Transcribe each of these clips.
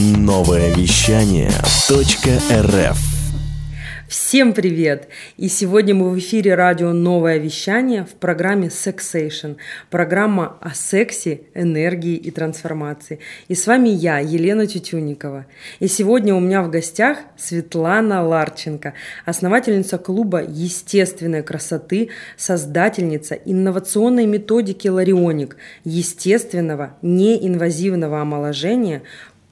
Новое вещание .рф Всем привет! И сегодня мы в эфире радио «Новое вещание» в программе «Сексейшн». Программа о сексе, энергии и трансформации. И с вами я, Елена Тютюникова. И сегодня у меня в гостях Светлана Ларченко, основательница клуба естественной красоты, создательница инновационной методики «Ларионик» естественного, неинвазивного омоложения,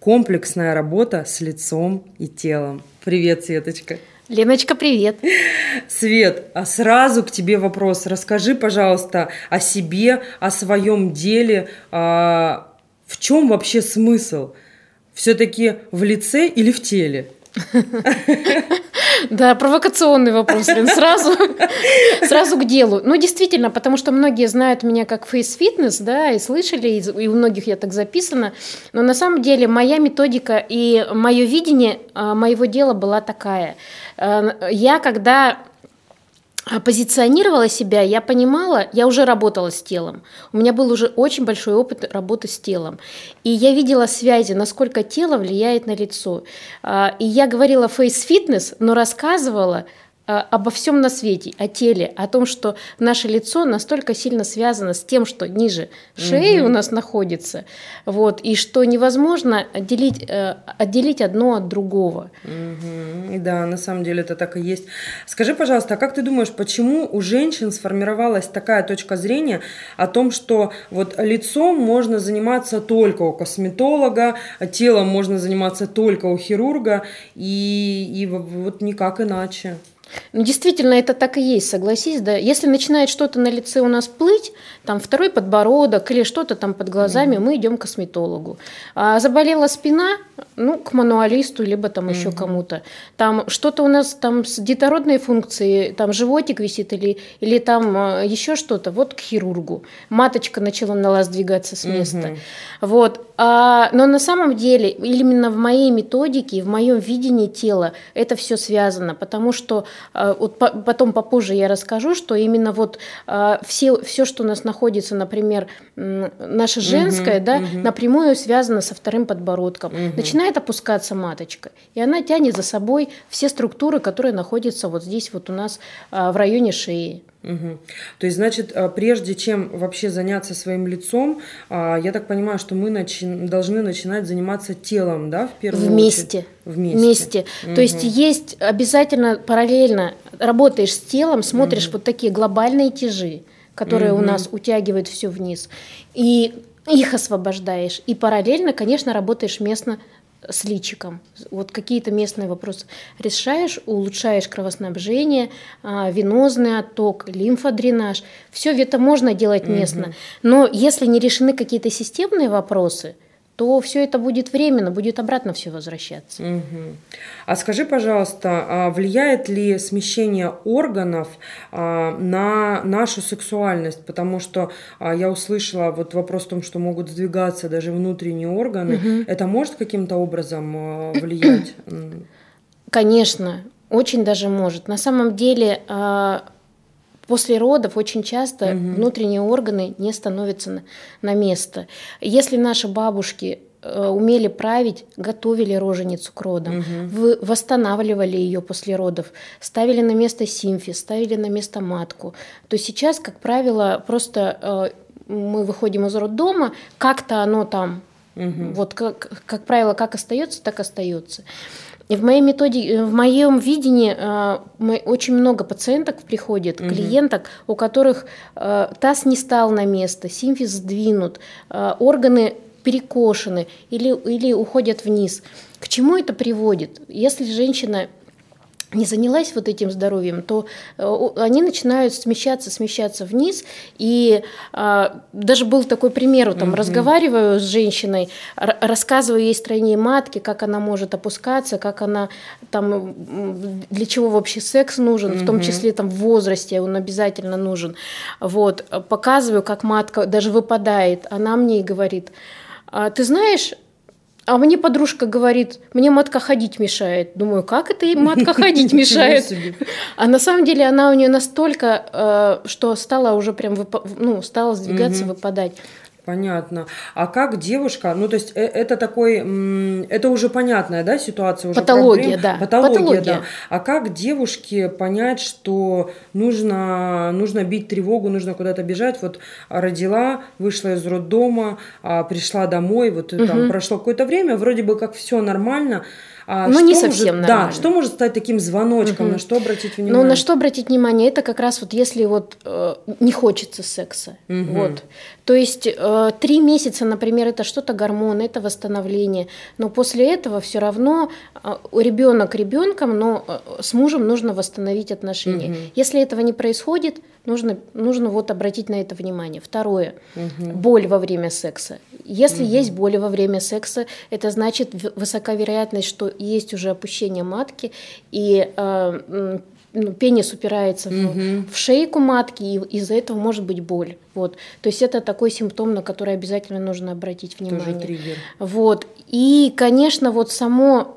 комплексная работа с лицом и телом. Привет, Светочка! Леночка, привет. Свет, а сразу к тебе вопрос. Расскажи, пожалуйста, о себе, о своем деле. А, в чем вообще смысл? Все-таки в лице или в теле? Да, провокационный вопрос, Лен, сразу, сразу к делу. Ну, действительно, потому что многие знают меня как face-фитнес, да, и слышали, и у многих я так записана, но на самом деле моя методика и мое видение а, моего дела была такая. Э, я когда позиционировала себя, я понимала, я уже работала с телом. У меня был уже очень большой опыт работы с телом. И я видела связи, насколько тело влияет на лицо. А, и я говорила face-фитнес, но рассказывала обо всем на свете, о теле, о том, что наше лицо настолько сильно связано с тем, что ниже шеи угу. у нас находится, вот, и что невозможно отделить, э, отделить одно от другого. Угу. Да, на самом деле это так и есть. Скажи, пожалуйста, а как ты думаешь, почему у женщин сформировалась такая точка зрения о том, что вот лицом можно заниматься только у косметолога, а телом можно заниматься только у хирурга, и, и вот никак иначе? Ну, действительно, это так и есть, согласись, да. Если начинает что-то на лице у нас плыть, там второй подбородок или что-то там под глазами, mm-hmm. мы идем к косметологу. А заболела спина, ну, к мануалисту, либо там mm-hmm. еще кому-то. Там что-то у нас там с детородной функцией, там животик висит или, или там а, еще что-то, вот к хирургу. Маточка начала на нас двигаться с места. Mm-hmm. Вот. А, но на самом деле, именно в моей методике, в моем видении тела это все связано, потому что а, вот потом попозже я расскажу, что именно вот а, все, все что у нас находится, например, наше женское, угу, да, угу. напрямую связано со вторым подбородком. Угу. Начинает опускаться маточка, и она тянет за собой все структуры, которые находятся вот здесь вот у нас а, в районе шеи. Угу. То есть, значит, прежде чем вообще заняться своим лицом, я так понимаю, что мы начи... должны начинать заниматься телом, да, в первую Вместе. очередь? Вместе. Вместе. Угу. То есть есть обязательно параллельно работаешь с телом, смотришь угу. вот такие глобальные тяжи, которые угу. у нас утягивают все вниз, и их освобождаешь. И параллельно, конечно, работаешь местно с личиком. Вот какие-то местные вопросы решаешь, улучшаешь кровоснабжение, а, венозный отток, лимфодренаж. Все это можно делать местно. Но если не решены какие-то системные вопросы – то все это будет временно, будет обратно все возвращаться. Угу. А скажи, пожалуйста, а влияет ли смещение органов а, на нашу сексуальность? Потому что а, я услышала вот вопрос в том, что могут сдвигаться даже внутренние органы. Угу. Это может каким-то образом влиять? Конечно, очень даже может. На самом деле После родов очень часто угу. внутренние органы не становятся на, на место. Если наши бабушки э, умели править, готовили роженицу к родам, угу. восстанавливали ее после родов, ставили на место симфиз, ставили на место матку, то сейчас, как правило, просто э, мы выходим из роддома, как-то оно там, угу. вот как, как правило, как остается, так остается. В моей методе, э, в моем видении э, очень много пациенток приходит, угу. клиенток, у которых э, таз не стал на место, симфиз сдвинут, органы перекошены или, или уходят вниз. К чему это приводит? Если женщина не занялась вот этим здоровьем, то э, они начинают смещаться, смещаться вниз. И а, даже был такой пример, там, mm разговариваю с женщиной, рассказываю ей строение матки, как она может опускаться, как она там, для чего вообще секс нужен, mm в том числе там в возрасте он обязательно нужен. Вот, показываю, как матка даже выпадает. Она мне и говорит, «А ты знаешь, а мне подружка говорит, мне матка ходить мешает. Думаю, как это ей матка ходить мешает? А на самом деле она у нее настолько, э, что стала уже прям, ну, стала сдвигаться, выпадать. Понятно. А как девушка, ну то есть э, это такой, это уже понятная, да, ситуация уже патология, проблем, да, патология, патология, да. А как девушке понять, что нужно нужно бить тревогу, нужно куда-то бежать? Вот родила, вышла из роддома, а, пришла домой, вот угу. там прошло какое-то время, вроде бы как все нормально. А Но не совсем может, Да, что может стать таким звоночком, угу. на что обратить внимание? Ну, на что обратить внимание, это как раз вот если вот э, не хочется секса. Угу. Вот. То есть э, три месяца, например, это что-то гормоны, это восстановление. Но после этого все равно э, ребенок ребенком, но э, с мужем нужно восстановить отношения. Угу. Если этого не происходит, нужно, нужно вот обратить на это внимание. Второе, угу. боль во время секса. Если угу. есть боль во время секса, это значит высока вероятность, что есть уже опущение матки, и ну, пенис упирается угу. в, в шейку матки, и из-за этого может быть боль. Вот. То есть это такой симптом, на который обязательно нужно обратить внимание. Тоже триггер. Вот. И, конечно, вот само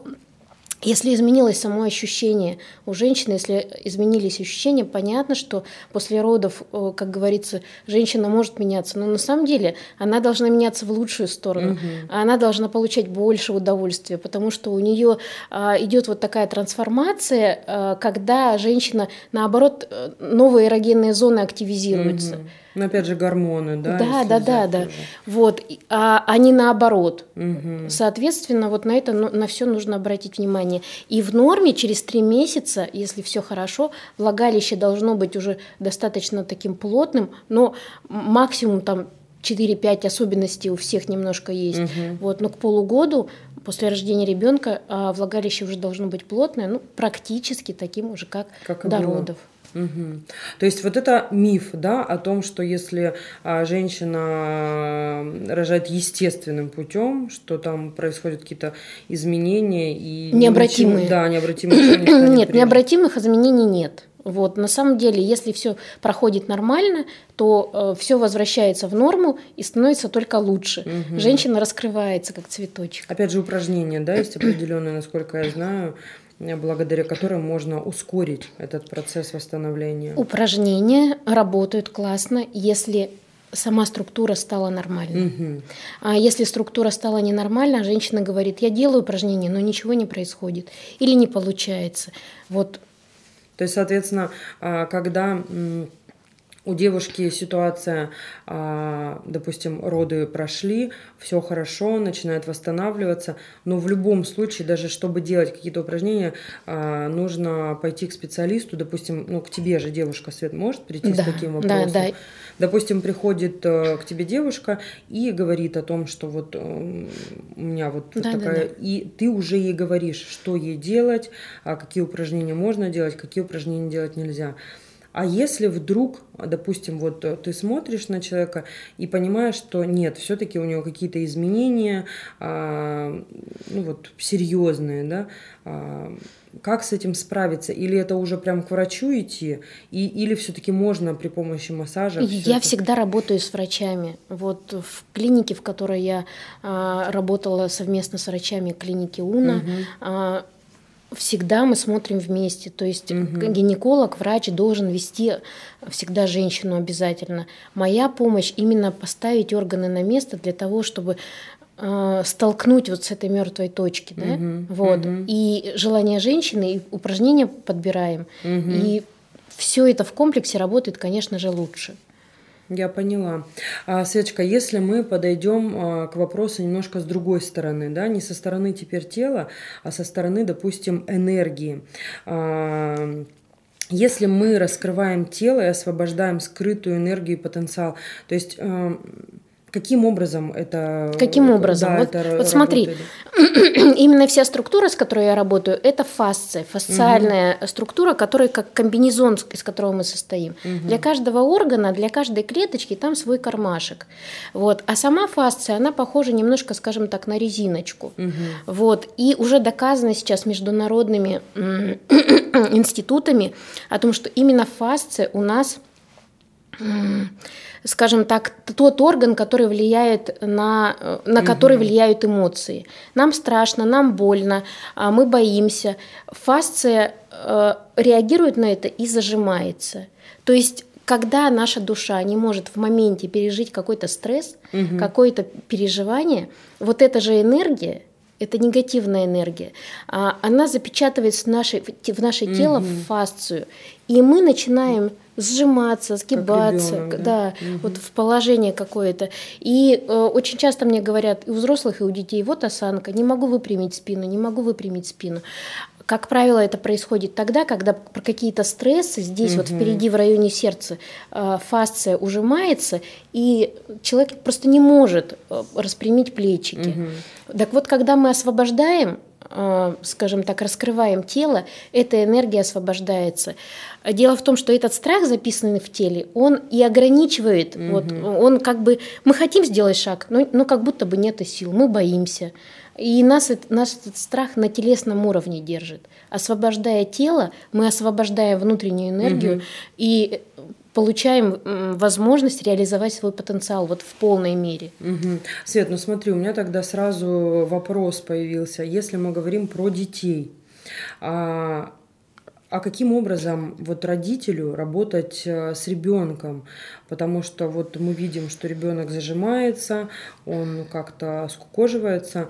если изменилось само ощущение у женщины, если изменились ощущения, понятно, что после родов, э, как говорится, женщина может меняться, но на самом деле она должна меняться в лучшую сторону. Угу. Она должна получать больше удовольствия, потому что у нее а, идет вот такая трансформация, а, когда женщина, наоборот, э, новые эрогенные зоны активизируются. Угу. Но опять же гормоны, да? Да, да, да, да. Вот, а, а не наоборот. Угу. Соответственно, вот на это ну, на все нужно обратить внимание. И в норме через три месяца, если все хорошо, влагалище должно быть уже достаточно таким плотным, но максимум там 4-5 особенностей у всех немножко есть. Угу. Вот, но к полугоду после рождения ребенка а влагалище уже должно быть плотное, ну, практически таким уже, как, как до родов. Угу. То есть вот это миф, да, о том, что если а, женщина рожает естественным путем, что там происходят какие-то изменения и необратимые, ничего, да, необратимые. Нет, необратимых изменений нет. Вот, на самом деле, если все проходит нормально, то э, все возвращается в норму и становится только лучше. Угу. Женщина раскрывается как цветочек. Опять же, упражнения, да, есть определенные, насколько я знаю благодаря которым можно ускорить этот процесс восстановления. Упражнения работают классно, если сама структура стала нормальной. Угу. А если структура стала ненормальной, женщина говорит, я делаю упражнения, но ничего не происходит или не получается. Вот. То есть, соответственно, а, когда у девушки ситуация, а, допустим, роды прошли, все хорошо, начинает восстанавливаться, но в любом случае, даже чтобы делать какие-то упражнения, а, нужно пойти к специалисту, допустим, ну, к тебе же девушка, Свет, может прийти да, с таким вопросом? Да, да. Допустим, приходит э, к тебе девушка и говорит о том, что вот э, у меня вот да, такая... Да, да. И ты уже ей говоришь, что ей делать, а какие упражнения можно делать, какие упражнения делать нельзя. А если вдруг, допустим, вот э, ты смотришь на человека и понимаешь, что нет, все-таки у него какие-то изменения, а, ну вот серьезные, да, а, как с этим справиться? Или это уже прям к врачу идти? И, или все-таки можно при помощи массажа? Я это... всегда работаю с врачами. Вот в клинике, в которой я а, работала совместно с врачами клиники УНА, угу. Всегда мы смотрим вместе. То есть угу. гинеколог, врач должен вести всегда женщину обязательно. Моя помощь именно поставить органы на место для того, чтобы э, столкнуть вот с этой мертвой точки, да, угу. вот. Угу. И желание женщины, и упражнения подбираем, угу. и все это в комплексе работает, конечно же, лучше. Я поняла. А, Светочка, если мы подойдем а, к вопросу немножко с другой стороны, да, не со стороны теперь тела, а со стороны, допустим, энергии. А, если мы раскрываем тело и освобождаем скрытую энергию и потенциал, то есть а, Каким образом это? Каким образом? Да, вот, это вот смотри, именно вся структура, с которой я работаю, это фасция, фасциальная угу. структура, которая как комбинезон, из которого мы состоим. Угу. Для каждого органа, для каждой клеточки там свой кармашек. Вот. А сама фасция, она похожа немножко, скажем так, на резиночку. Угу. Вот. И уже доказано сейчас международными институтами о том, что именно фасция у нас скажем так, тот орган, который влияет на, на который угу. влияют эмоции. Нам страшно, нам больно, а мы боимся. Фасция э, реагирует на это и зажимается. То есть когда наша душа не может в моменте пережить какой-то стресс, угу. какое-то переживание, вот эта же энергия, это негативная энергия, а, она запечатывается в наше, в наше тело угу. в фасцию, и мы начинаем сжиматься, сгибаться, ребенок, да, да угу. вот в положение какое-то. И э, очень часто мне говорят и у взрослых, и у детей, вот осанка, не могу выпрямить спину, не могу выпрямить спину. Как правило, это происходит тогда, когда про какие-то стрессы здесь угу. вот впереди в районе сердца э, фасция ужимается, и человек просто не может э, распрямить плечики. Угу. Так вот, когда мы освобождаем скажем так, раскрываем тело, эта энергия освобождается. Дело в том, что этот страх, записанный в теле, он и ограничивает. Угу. Вот, он как бы, мы хотим сделать шаг, но, но как будто бы нет сил, мы боимся. И нас, нас этот страх на телесном уровне держит. Освобождая тело, мы освобождаем внутреннюю энергию угу. и получаем возможность реализовать свой потенциал вот в полной мере. Угу. Свет, ну смотри, у меня тогда сразу вопрос появился. Если мы говорим про детей, а, а каким образом вот родителю работать э, с ребенком? Потому что вот мы видим, что ребенок зажимается, он как-то скукоживается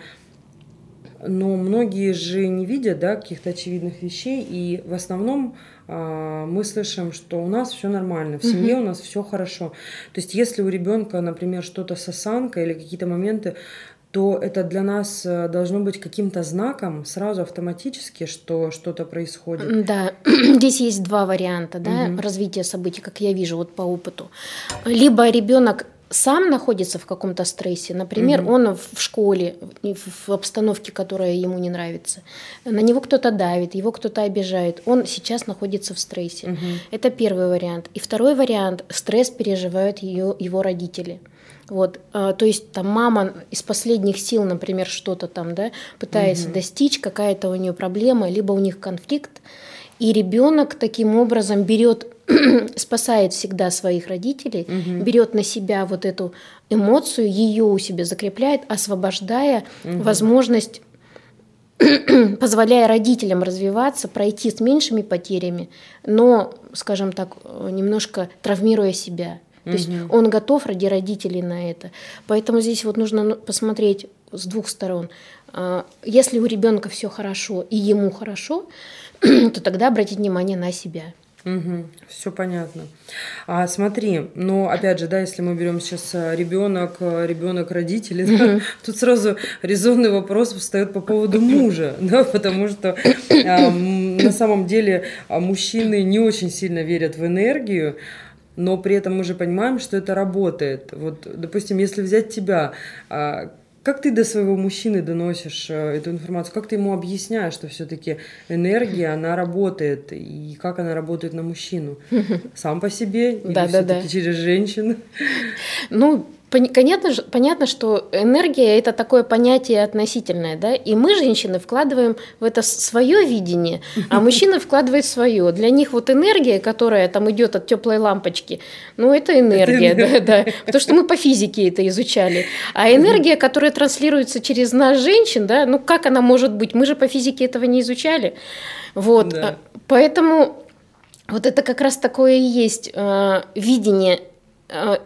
но многие же не видят да, каких-то очевидных вещей, и в основном мы слышим, что у нас все нормально, в семье у нас все хорошо. То есть если у ребенка, например, что-то с осанкой или какие-то моменты, то это для нас э, должно быть каким-то знаком сразу автоматически, что что-то происходит. Да, здесь есть два варианта да, угу. развития событий, как я вижу вот по опыту. Либо ребенок сам находится в каком-то стрессе, например, угу. он в школе, в обстановке, которая ему не нравится, на него кто-то давит, его кто-то обижает, он сейчас находится в стрессе. Угу. Это первый вариант. И второй вариант – стресс переживают ее, его родители. Вот, а, то есть там мама из последних сил, например, что-то там, да, пытается угу. достичь, какая-то у нее проблема, либо у них конфликт, и ребенок таким образом берет спасает всегда своих родителей, угу. берет на себя вот эту эмоцию, ее у себя закрепляет, освобождая угу. возможность позволяя родителям развиваться, пройти с меньшими потерями, но, скажем так, немножко травмируя себя. То есть он готов ради родителей на это. Поэтому здесь вот нужно ну, посмотреть с двух сторон. А, если у ребенка все хорошо и ему хорошо, то тогда обратить внимание на себя. Угу, все понятно. А смотри, ну опять же, да, если мы берем сейчас э, ребенок, э, ребенок родители, да, тут сразу резонный вопрос встает по поводу мужа, да, потому что а, на самом деле а, мужчины не очень сильно верят в энергию, но при этом мы же понимаем, что это работает. Вот, допустим, если взять тебя, а, как ты до своего мужчины доносишь э, эту информацию? Как ты ему объясняешь, что все-таки энергия, она работает, и как она работает на мужчину? Сам по себе или да, все-таки да, да. через женщину? Ну, Понятно, понятно, что энергия это такое понятие относительное, да, и мы, женщины, вкладываем в это свое видение, а мужчины вкладывают свое. Для них вот энергия, которая там идет от теплой лампочки, ну это энергия, да, да, потому что мы по физике это изучали. А энергия, которая транслируется через нас, женщин, да, ну как она может быть? Мы же по физике этого не изучали, вот, да. поэтому вот это как раз такое и есть э, видение э,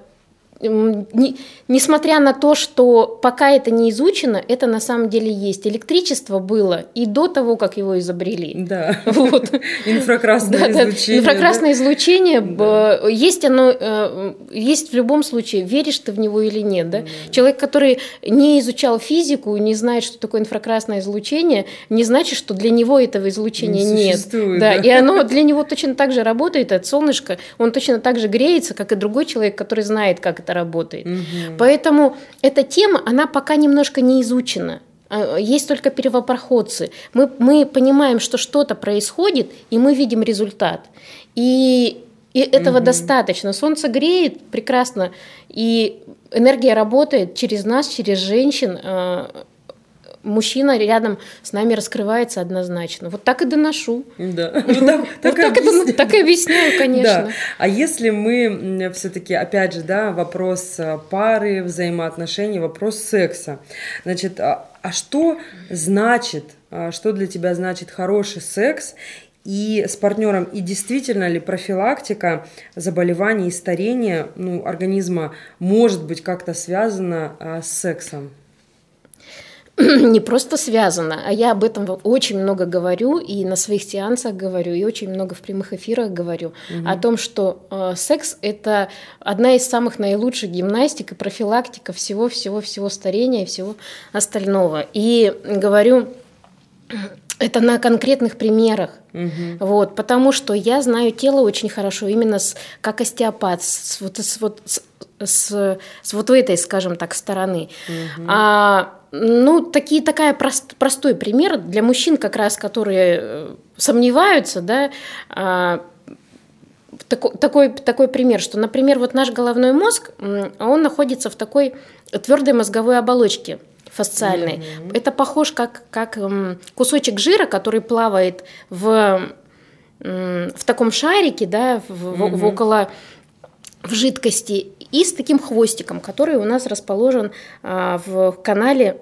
не, несмотря на то, что пока это не изучено, это на самом деле есть. Электричество было и до того, как его изобрели. Да. Вот. Инфракрасное да, излучение. Да. Инфракрасное да? излучение да. есть оно, э, есть в любом случае, веришь ты в него или нет. Да? Да. Человек, который не изучал физику, не знает, что такое инфракрасное излучение, не значит, что для него этого излучения не нет. Да. да, и оно для него точно так же работает от солнышка, он точно так же греется, как и другой человек, который знает, как это работает. Угу. Поэтому эта тема, она пока немножко не изучена. А, есть только первопроходцы. Мы, мы понимаем, что что-то происходит, и мы видим результат. И, и этого угу. достаточно. Солнце греет прекрасно, и энергия работает через нас, через женщин а, мужчина рядом с нами раскрывается однозначно. Вот так и доношу. Да. Вот так, так, так, и, так и объясняю, конечно. Да. А если мы все-таки, опять же, да, вопрос э, пары, взаимоотношений, вопрос секса. Значит, а, а что значит, а, что для тебя значит хороший секс? и с партнером, и действительно ли профилактика заболеваний и старения ну, организма может быть как-то связана а, с сексом? не просто связано, а я об этом очень много говорю и на своих сеансах говорю, и очень много в прямых эфирах говорю угу. о том, что э, секс это одна из самых наилучших гимнастик и профилактика всего-всего-всего старения и всего остального. И говорю это на конкретных примерах. Угу. Вот, потому что я знаю тело очень хорошо, именно с, как остеопат, с, вот, с, вот, с, с, с вот этой, скажем так, стороны. Угу. А ну, такие, такая прост, простой пример для мужчин, как раз, которые э, сомневаются, да, а, такой, такой, такой пример, что, например, вот наш головной мозг, он находится в такой твердой мозговой оболочке фасциальной. Mm-hmm. Это похож как, как кусочек жира, который плавает в, в таком шарике, да, в, mm-hmm. в, около в жидкости и с таким хвостиком, который у нас расположен а, в канале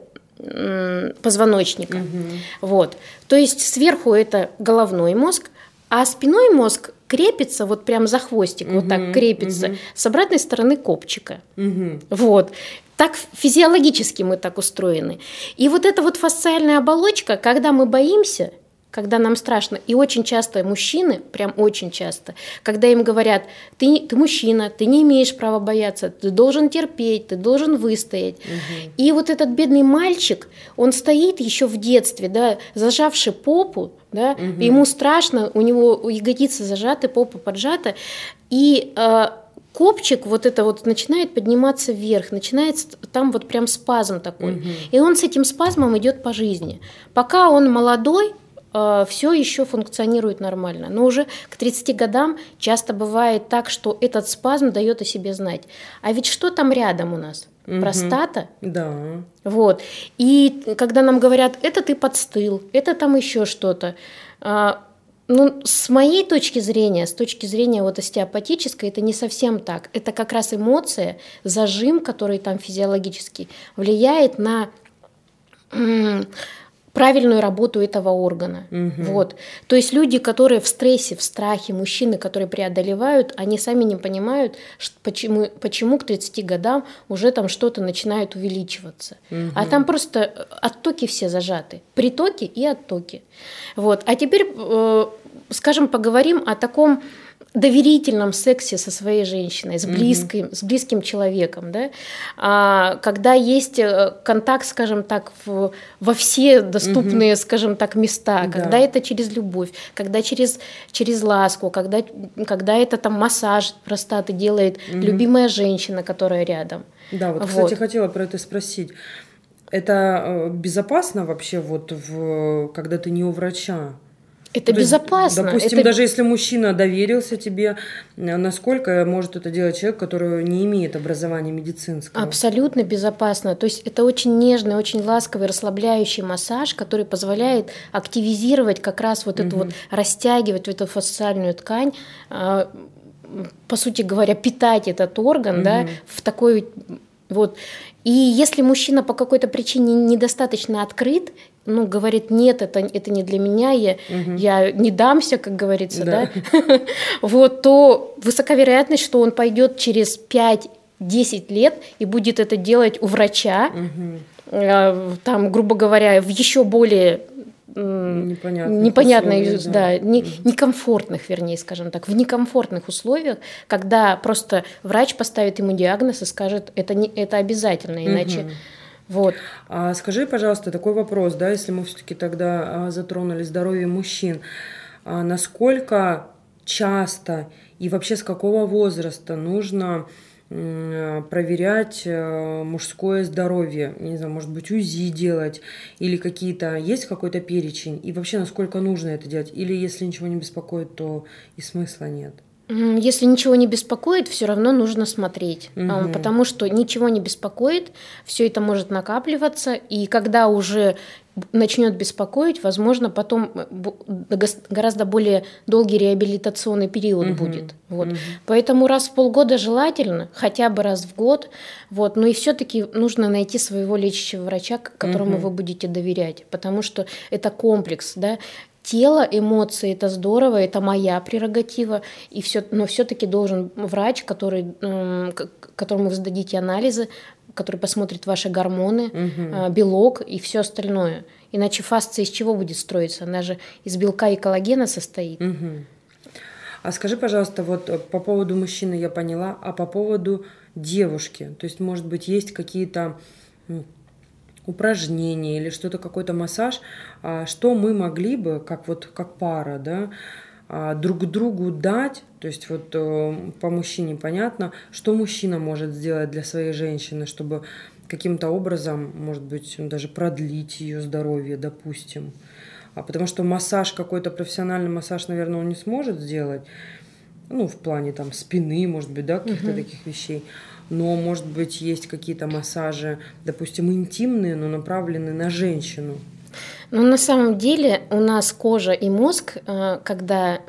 позвоночника. Угу. Вот. То есть сверху это головной мозг, а спиной мозг крепится вот прям за хвостик, угу, вот так крепится, угу. с обратной стороны копчика. Угу. Вот. Так физиологически мы так устроены. И вот эта вот фасциальная оболочка, когда мы боимся, когда нам страшно. И очень часто мужчины, прям очень часто, когда им говорят, ты, ты мужчина, ты не имеешь права бояться, ты должен терпеть, ты должен выстоять. Угу. И вот этот бедный мальчик, он стоит еще в детстве, да, зажавший попу, да, угу. ему страшно, у него ягодицы зажаты, попа поджата, и э, копчик вот это вот начинает подниматься вверх, начинается там вот прям спазм такой. Угу. И он с этим спазмом идет по жизни. Пока он молодой, все еще функционирует нормально. Но уже к 30 годам часто бывает так, что этот спазм дает о себе знать. А ведь что там рядом у нас? Угу. Простата? Да. Вот. И когда нам говорят, это ты подстыл, это там еще что-то. А, ну, с моей точки зрения, с точки зрения вот остеопатической, это не совсем так. Это как раз эмоция, зажим, который там физиологически влияет на правильную работу этого органа. Угу. Вот. То есть люди, которые в стрессе, в страхе, мужчины, которые преодолевают, они сами не понимают, что, почему, почему к 30 годам уже там что-то начинает увеличиваться. Угу. А там просто оттоки все зажаты. Притоки и оттоки. Вот. А теперь, э, скажем, поговорим о таком доверительном сексе со своей женщиной, с близким, mm-hmm. с близким человеком, да, а, когда есть э, контакт, скажем так, в, во все доступные, mm-hmm. скажем так, места, да. когда это через любовь, когда через, через ласку, когда, когда это там массаж простаты делает mm-hmm. любимая женщина, которая рядом. Да, вот, вот, кстати, хотела про это спросить. Это э, безопасно вообще, вот в, когда ты не у врача? Это То безопасно. Есть, допустим, это... даже если мужчина доверился тебе, э, насколько может это делать человек, который не имеет образования медицинского? Абсолютно безопасно. То есть это очень нежный, очень ласковый, расслабляющий массаж, который позволяет активизировать как раз вот угу. эту вот, растягивать эту фасциальную ткань, а, по сути говоря, питать этот орган, угу. да, в такой вот. И если мужчина по какой-то причине недостаточно открыт, ну, говорит, нет, это, это не для меня, я, угу. я не дамся, как говорится, да, да? вот, то высока вероятность, что он пойдет через 5-10 лет и будет это делать у врача, угу. там, грубо говоря, в еще более непонятных, непонятных да, да не, некомфортных, вернее, скажем так, в некомфортных условиях, когда просто врач поставит ему диагноз и скажет, это, не, это обязательно, иначе... Угу вот. А скажи, пожалуйста, такой вопрос, да, если мы все-таки тогда а, затронули здоровье мужчин, а насколько часто и вообще с какого возраста нужно проверять э, мужское здоровье, не знаю, может быть, УЗИ делать или какие-то, есть какой-то перечень, и вообще насколько нужно это делать, или если ничего не беспокоит, то и смысла нет. Если ничего не беспокоит, все равно нужно смотреть, угу. потому что ничего не беспокоит, все это может накапливаться, и когда уже начнет беспокоить, возможно, потом э, гораздо более долгий реабилитационный период угу. будет. Вот. Угу. Поэтому раз в полгода желательно, хотя бы раз в год. Вот. Но и все-таки нужно найти своего лечащего врача, которому угу. вы будете доверять, потому что это комплекс. Да? Тело, эмоции это здорово, это моя прерогатива, и все, но все-таки должен врач, который, которому вы сдадите анализы, который посмотрит ваши гормоны, угу. белок и все остальное. Иначе фасция из чего будет строиться? Она же из белка и коллагена состоит. Угу. А скажи, пожалуйста, вот э, по поводу мужчины я поняла, а по поводу девушки, то есть, может быть, есть какие-то упражнения или что-то, какой-то массаж, а, что мы могли бы, как вот как пара, да, а, друг другу дать, то есть вот э, по мужчине понятно, что мужчина может сделать для своей женщины, чтобы каким-то образом, может быть, даже продлить ее здоровье, допустим. А потому что массаж, какой-то профессиональный массаж, наверное, он не сможет сделать, ну, в плане там спины, может быть, да, каких-то угу. таких вещей но, может быть, есть какие-то массажи, допустим, интимные, но направленные на женщину. Ну, на самом деле у нас кожа и мозг, э, когда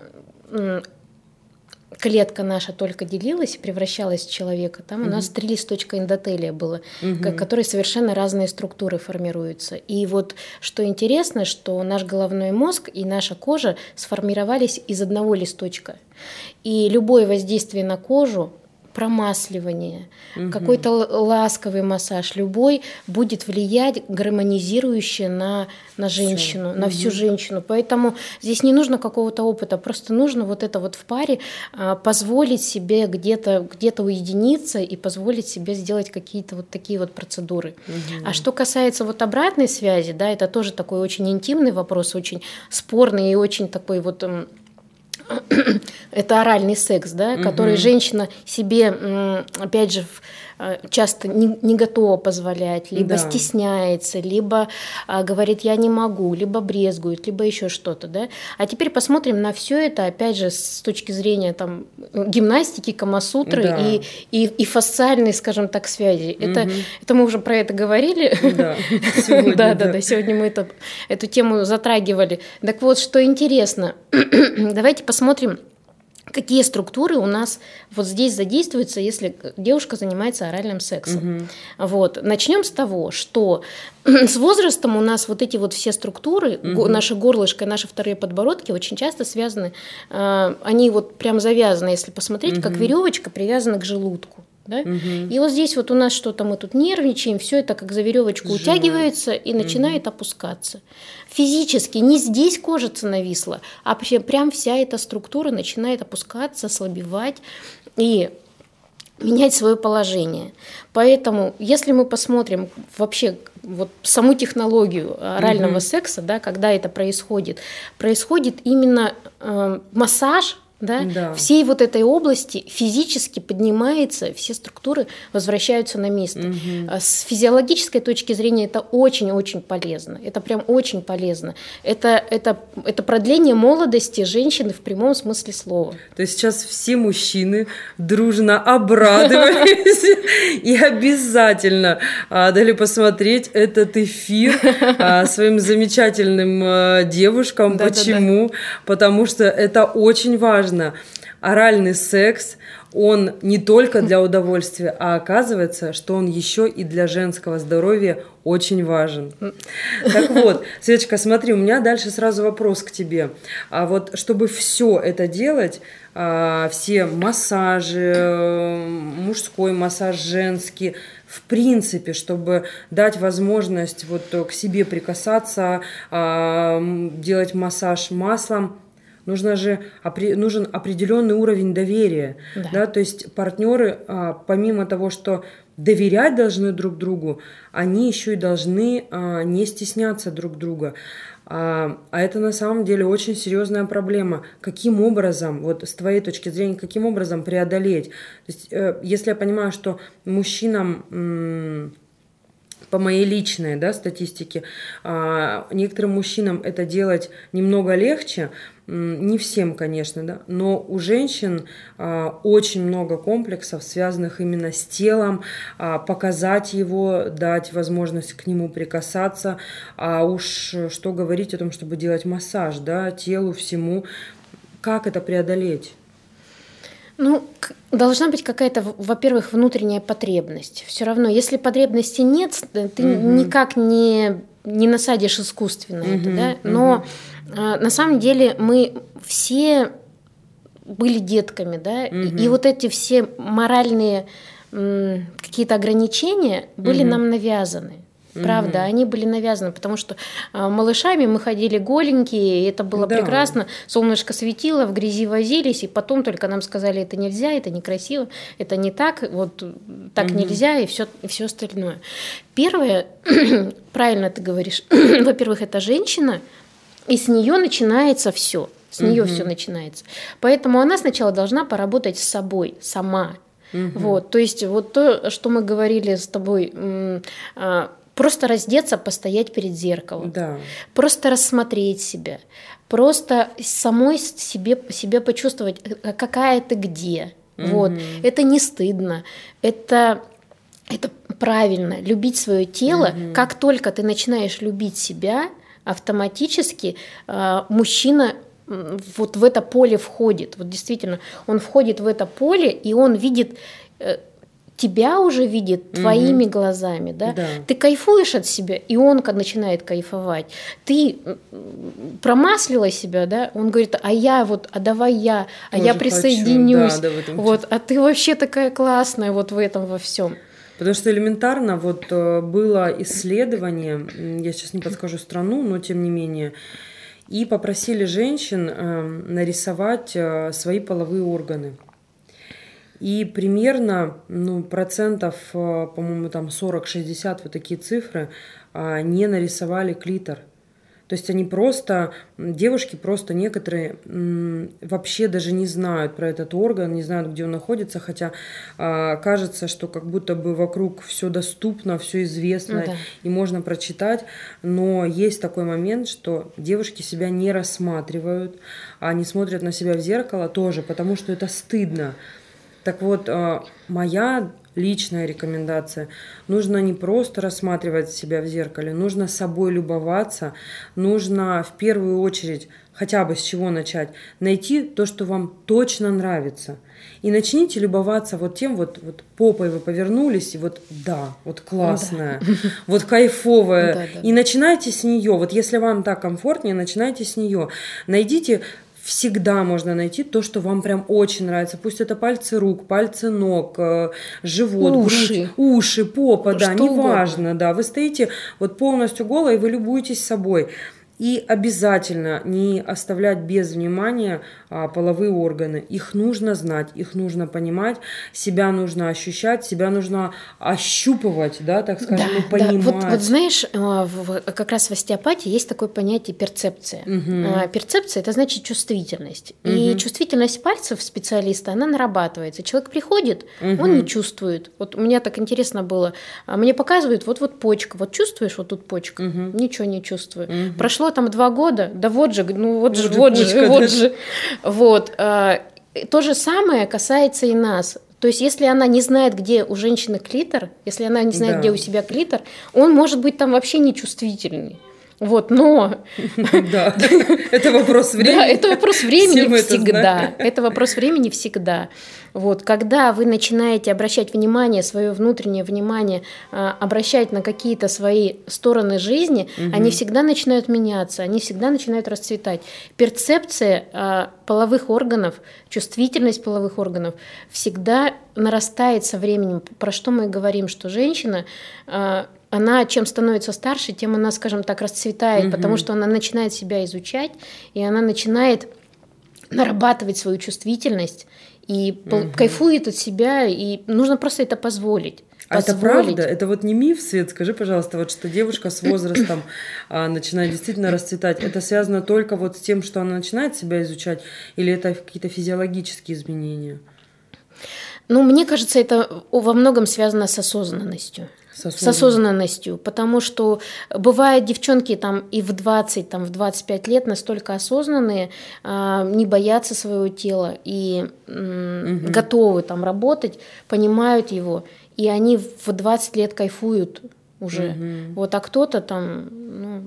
клетка наша только делилась и превращалась в человека, там угу. у нас три листочка эндотелия было, угу. которые совершенно разные структуры формируются. И вот что интересно, что наш головной мозг и наша кожа сформировались из одного листочка. И любое воздействие на кожу промасливание, угу. какой-то ласковый массаж, любой будет влиять гармонизирующе на, на женщину, Все. на угу. всю женщину. Поэтому здесь не нужно какого-то опыта, просто нужно вот это вот в паре а, позволить себе где-то где уединиться и позволить себе сделать какие-то вот такие вот процедуры. Угу. А что касается вот обратной связи, да, это тоже такой очень интимный вопрос, очень спорный и очень такой вот это оральный секс, да, угу. который женщина себе, опять же, часто не, не готова позволять, либо да. стесняется, либо а, говорит я не могу, либо брезгует, либо еще что-то, да. А теперь посмотрим на все это, опять же, с точки зрения там гимнастики, камасутры да. и, и, и фасциальной, скажем так, связи. Угу. Это, это мы уже про это говорили. Да, сегодня, да, да, да, сегодня мы это, эту тему затрагивали. Так вот, что интересно, давайте посмотрим какие структуры у нас вот здесь задействуются, если девушка занимается оральным сексом. Угу. Вот. Начнем с того, что с возрастом у нас вот эти вот все структуры, угу. наше горлышко, наши вторые подбородки очень часто связаны, э, они вот прям завязаны, если посмотреть, угу. как веревочка привязана к желудку. Да? Угу. И вот здесь вот у нас что-то мы тут нервничаем, все это как за веревочку Сжимает. утягивается и начинает угу. опускаться. Физически не здесь кожица нависла, а прям вся эта структура начинает опускаться, ослабевать и менять свое положение. Поэтому, если мы посмотрим вообще вот саму технологию орального угу. секса, да, когда это происходит, происходит именно э, массаж да? Да. всей вот этой области физически поднимается, все структуры возвращаются на место. Угу. С физиологической точки зрения это очень-очень полезно. Это прям очень полезно. Это, это, это продление молодости женщины в прямом смысле слова. То есть сейчас все мужчины дружно обрадовались и обязательно а, дали посмотреть этот эфир а, своим замечательным девушкам. Почему? Потому что это очень важно важно, оральный секс, он не только для удовольствия, а оказывается, что он еще и для женского здоровья очень важен. Так вот, Светочка, смотри, у меня дальше сразу вопрос к тебе. А вот чтобы все это делать, а, все массажи, мужской массаж, женский, в принципе, чтобы дать возможность вот к себе прикасаться, а, делать массаж маслом, нужно же, нужен определенный уровень доверия. Да. Да? То есть партнеры, а, помимо того, что доверять должны друг другу, они еще и должны а, не стесняться друг друга. А, а это на самом деле очень серьезная проблема. Каким образом, вот с твоей точки зрения, каким образом преодолеть? То есть, э, если я понимаю, что мужчинам по моей личной да, статистике, некоторым мужчинам это делать немного легче, не всем, конечно, да, но у женщин а, очень много комплексов, связанных именно с телом, а, показать его, дать возможность к нему прикасаться, а уж что говорить о том, чтобы делать массаж, да, телу, всему, как это преодолеть? Ну, должна быть какая-то, во-первых, внутренняя потребность. Все равно, если потребности нет, ты угу. никак не не насадишь искусственно угу, это, да, но угу. На самом деле мы все были детками, да, угу. и, и вот эти все моральные какие-то ограничения были угу. нам навязаны. Правда, угу. они были навязаны, потому что э, малышами мы ходили голенькие, и это было да. прекрасно. Солнышко светило, в грязи возились, и потом только нам сказали, это нельзя, это некрасиво, это не так, вот так угу. нельзя, и все, и все остальное. Первое, правильно ты говоришь, во-первых, это женщина, и с нее начинается все. С нее угу. все начинается. Поэтому она сначала должна поработать с собой сама. Угу. Вот, то есть вот то, что мы говорили с тобой а, Просто раздеться, постоять перед зеркалом. Да. Просто рассмотреть себя. Просто самой себе, себе почувствовать, э, какая ты где. Угу. Вот. Это не стыдно. Это, это правильно. Любить свое тело. Угу. Как только ты начинаешь любить себя, автоматически э, мужчина вот в это поле входит. Вот действительно, он входит в это поле, и он видит э, тебя уже видит твоими угу. глазами, да? да, ты кайфуешь от себя, и он начинает кайфовать. Ты промаслила себя, да? Он говорит, а я вот, а давай я, а Тоже я присоединюсь, да, да, вот, а ты вообще такая классная вот в этом во всем. Потому что элементарно вот э, было исследование, я сейчас не подскажу страну, но тем не менее, и попросили женщин э, нарисовать э, свои половые органы. И примерно ну, процентов, по-моему, там 40-60, вот такие цифры, а, не нарисовали клитор. То есть они просто, девушки просто некоторые вообще даже не знают про этот орган, не знают, где он находится, хотя а, кажется, что как будто бы вокруг все доступно, все известно ну, да. и можно прочитать, но есть такой момент, что девушки себя не рассматривают, они смотрят на себя в зеркало тоже, потому что это стыдно. Так вот, э, моя личная рекомендация. Нужно не просто рассматривать себя в зеркале, нужно собой любоваться, нужно в первую очередь хотя бы с чего начать, найти то, что вам точно нравится. И начните любоваться вот тем, вот, вот попой вы повернулись, и вот да, вот классная, да. вот кайфовая. Да, да. И начинайте с нее. Вот если вам так комфортнее, начинайте с нее. Найдите всегда можно найти то, что вам прям очень нравится. Пусть это пальцы рук, пальцы ног, э, живот, уши, грудь, уши попа, да, неважно, да. Вы стоите вот полностью голой, и вы любуетесь собой. И обязательно не оставлять без внимания а, половые органы. Их нужно знать, их нужно понимать, себя нужно ощущать, себя нужно ощупывать, да, так скажем, да, и понимать. Да. Вот, вот знаешь, а, как раз в остеопатии есть такое понятие перцепция. Угу. Перцепция это значит чувствительность. Угу. И чувствительность пальцев специалиста, она нарабатывается. Человек приходит, угу. он не чувствует. Вот у меня так интересно было. Мне показывают, вот вот почка, вот чувствуешь, вот тут почка, угу. ничего не чувствую. Угу. Прошло там два года, да вот же, ну вот, же, вот же, вот же. Вот. А, то же самое касается и нас. То есть, если она не знает, где у женщины клитор, если она не знает, да. где у себя клитор, он может быть там вообще нечувствительный. Вот, но... Да, это вопрос времени. Да, это вопрос времени всегда. Это вопрос времени всегда. Вот, когда вы начинаете обращать внимание, свое внутреннее внимание, а, обращать на какие-то свои стороны жизни, угу. они всегда начинают меняться, они всегда начинают расцветать. Перцепция а, половых органов, чувствительность половых органов всегда нарастает со временем. Про что мы говорим, что женщина а, она чем становится старше, тем она, скажем так, расцветает, угу. потому что она начинает себя изучать, и она начинает нарабатывать свою чувствительность и угу. кайфует от себя, и нужно просто это позволить. А это правда? Это вот не миф, Свет? Скажи, пожалуйста, вот что девушка с возрастом а, начинает действительно расцветать. Это связано только вот с тем, что она начинает себя изучать, или это какие-то физиологические изменения? Ну, мне кажется, это во многом связано с осознанностью. С, с осознанностью, потому что бывают девчонки там и в 20, там в 25 лет настолько осознанные, э, не боятся своего тела и угу. готовы там работать, понимают его, и они в 20 лет кайфуют уже. Угу. Вот, а кто-то там, ну,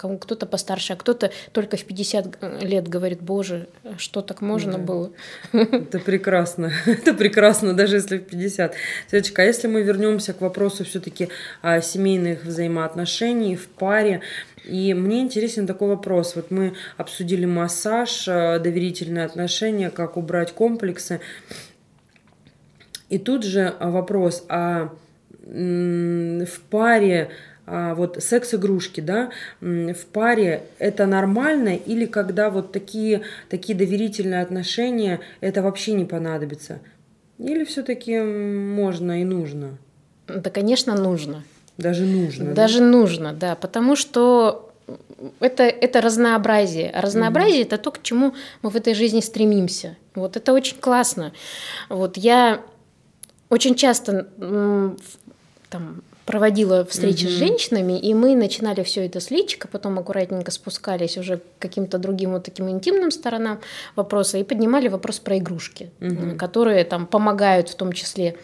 кому кто-то постарше, а кто-то только в 50 лет говорит, боже, что так можно да. было? Это прекрасно, это прекрасно, даже если в 50. Светочка, а если мы вернемся к вопросу все-таки семейных взаимоотношений в паре, и мне интересен такой вопрос. Вот мы обсудили массаж, э, доверительные отношения, как убрать комплексы. И тут же вопрос, а в паре вот секс-игрушки, да, в паре это нормально или когда вот такие, такие доверительные отношения, это вообще не понадобится? Или все-таки можно и нужно? Да, конечно, нужно. Даже нужно. Даже да? нужно, да, потому что это, это разнообразие. А разнообразие mm-hmm. это то, к чему мы в этой жизни стремимся. Вот это очень классно. Вот я очень часто там, проводила встречи mm-hmm. с женщинами, и мы начинали все это с личика, потом аккуратненько спускались уже к каким-то другим вот таким интимным сторонам вопроса и поднимали вопрос про игрушки, mm-hmm. которые там помогают в том числе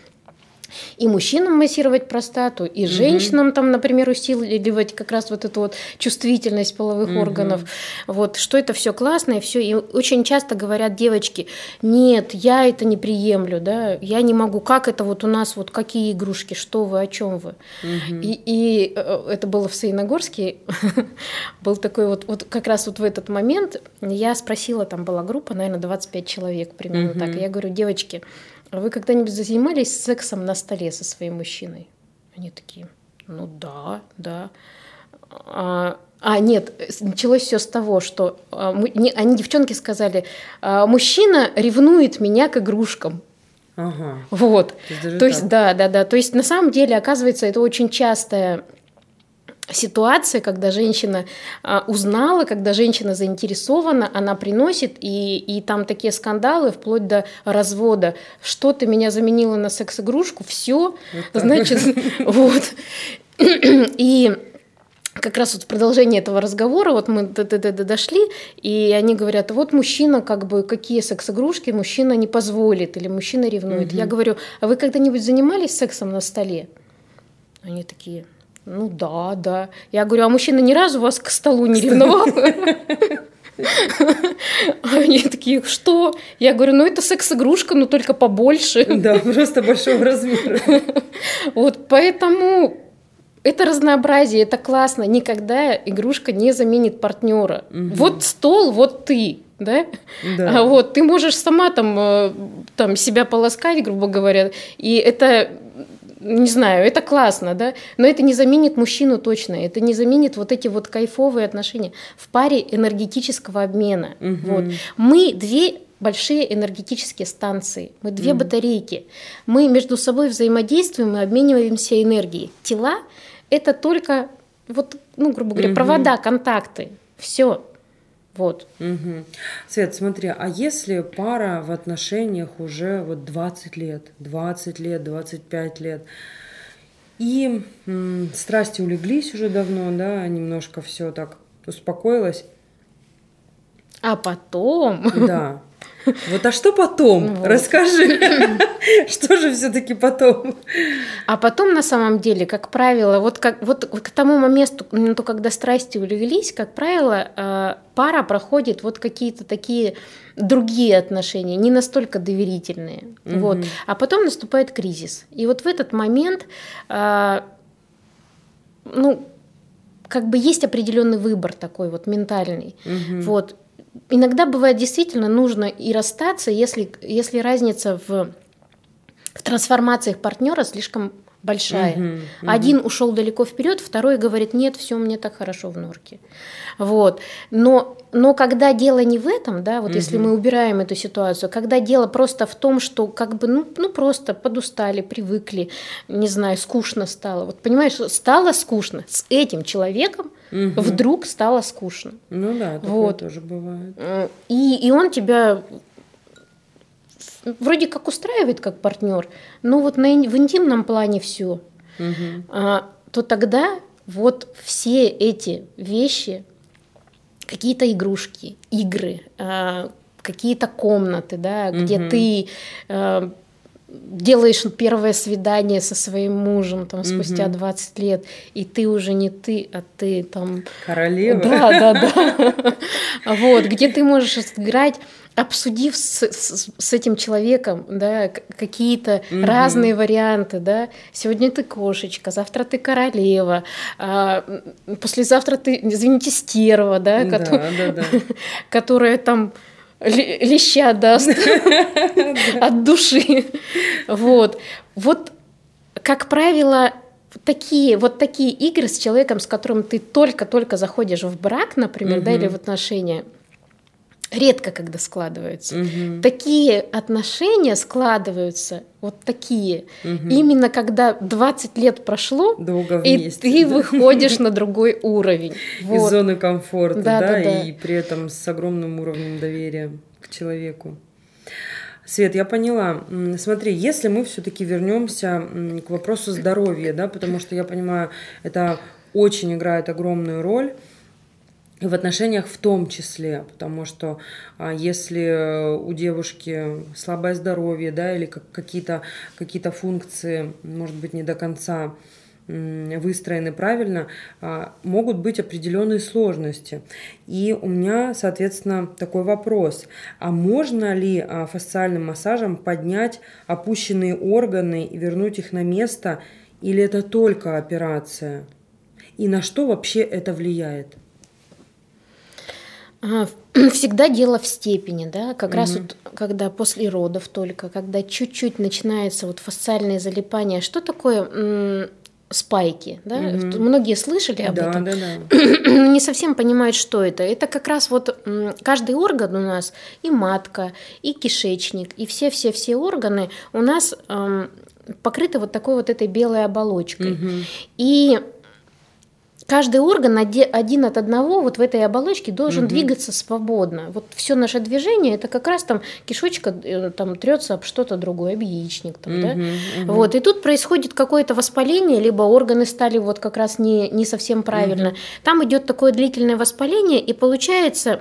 и мужчинам массировать простату, и женщинам там, например, усиливать как раз вот эту вот чувствительность половых угу. органов. Вот что это все классно и все. И очень часто говорят девочки: нет, я это не приемлю, да, я не могу. Как это вот у нас вот какие игрушки, что вы, о чем вы? Угу. И, и э, это было в Саиногорске, был такой вот вот как раз вот в этот момент я спросила, там была группа, наверное, 25 человек примерно угу. так, и я говорю, девочки вы когда-нибудь занимались сексом на столе со своим мужчиной? Они такие, ну да, да. А, а нет, началось все с того, что а, не, они девчонки сказали, а, мужчина ревнует меня к игрушкам. Ага. Вот. То есть, То да, да, да. То есть на самом деле, оказывается, это очень частая ситуация, когда женщина а, узнала, когда женщина заинтересована, она приносит, и, и там такие скандалы, вплоть до развода. Что ты меня заменила на секс-игрушку? Все, вот значит, вот. И как раз вот в продолжении этого разговора вот мы дошли, и они говорят, вот мужчина, как бы, какие секс-игрушки мужчина не позволит, или мужчина ревнует. Угу. Я говорю, а вы когда-нибудь занимались сексом на столе? Они такие, ну да, да. Я говорю, а мужчина ни разу вас к столу не ревновал? А они такие, что? Я говорю, ну это секс-игрушка, но только побольше. Да, просто большого размера. Вот поэтому это разнообразие, это классно. Никогда игрушка не заменит партнера. Угу. Вот стол, вот ты. Да? да. А вот ты можешь сама там, э, там себя полоскать, грубо говоря, и это не знаю, это классно, да, но это не заменит мужчину точно, это не заменит вот эти вот кайфовые отношения в паре энергетического обмена. Угу. Вот. Мы две большие энергетические станции, мы две угу. батарейки, мы между собой взаимодействуем и обмениваемся энергией. Тела – это только вот, ну, грубо говоря, угу. провода, контакты, все. Вот. Угу. Свет, смотри, а если пара в отношениях уже вот 20 лет, 20 лет, 25 лет, и м, страсти улеглись уже давно, да, немножко все так успокоилось. А потом... Да. Вот а что потом? Вот. Расскажи, что же все-таки потом? А потом на самом деле, как правило, вот, как, вот к тому моменту, когда страсти улеглись, как правило, э, пара проходит вот какие-то такие другие отношения, не настолько доверительные. Угу. Вот. А потом наступает кризис. И вот в этот момент, э, ну, как бы есть определенный выбор такой вот ментальный. Угу. Вот иногда бывает действительно нужно и расстаться, если, если разница в, в трансформациях партнера слишком большая. Угу, угу. Один ушел далеко вперед, второй говорит, нет, все мне так хорошо в норке. Вот. Но, но когда дело не в этом, да, вот угу. если мы убираем эту ситуацию, когда дело просто в том, что как бы, ну, ну просто подустали, привыкли, не знаю, скучно стало. Вот понимаешь, стало скучно с этим человеком, угу. вдруг стало скучно. Ну да, такое вот. тоже бывает. И, и он тебя вроде как устраивает как партнер, но вот на, в интимном плане все, угу. а, то тогда вот все эти вещи, какие-то игрушки, игры, а, какие-то комнаты, да, где угу. ты а, делаешь первое свидание со своим мужем там спустя угу. 20 лет, и ты уже не ты, а ты там... Королева. Да, да, да. Вот, где ты можешь играть обсудив с, с, с этим человеком, да, какие-то угу. разные варианты, да, сегодня ты кошечка, завтра ты королева, а, послезавтра ты, извините, стерва, да, да, которая, да, да. которая там леща даст от души. Вот. Вот, как правило, такие, вот такие игры с человеком, с которым ты только-только заходишь в брак, например, да, или в отношения, редко когда складываются. Угу. Такие отношения складываются, вот такие, угу. именно когда 20 лет прошло, Долго вместе, и ты да? выходишь на другой уровень. Вот. Из зоны комфорта, да, да, да, да, и при этом с огромным уровнем доверия к человеку. Свет, я поняла. Смотри, если мы все-таки вернемся к вопросу здоровья, да, потому что я понимаю, это очень играет огромную роль в отношениях в том числе, потому что а, если у девушки слабое здоровье, да, или какие-то какие функции, может быть, не до конца выстроены правильно, а, могут быть определенные сложности. И у меня, соответственно, такой вопрос. А можно ли а, фасциальным массажем поднять опущенные органы и вернуть их на место, или это только операция? И на что вообще это влияет? Всегда дело в степени, да, как угу. раз вот когда после родов только, когда чуть-чуть начинается вот фасциальное залипание. Что такое спайки, да? Угу. Многие слышали об да, этом, да, да. не совсем понимают, что это. Это как раз вот каждый орган у нас и матка, и кишечник, и все-все-все органы у нас эм, покрыты вот такой вот этой белой оболочкой. Угу. И каждый орган один от одного вот в этой оболочке должен угу. двигаться свободно. Вот все наше движение это как раз там кишочка э, там трется об что-то другое, об яичник там, угу, да. Угу. Вот и тут происходит какое-то воспаление, либо органы стали вот как раз не не совсем правильно. Угу. Там идет такое длительное воспаление и получается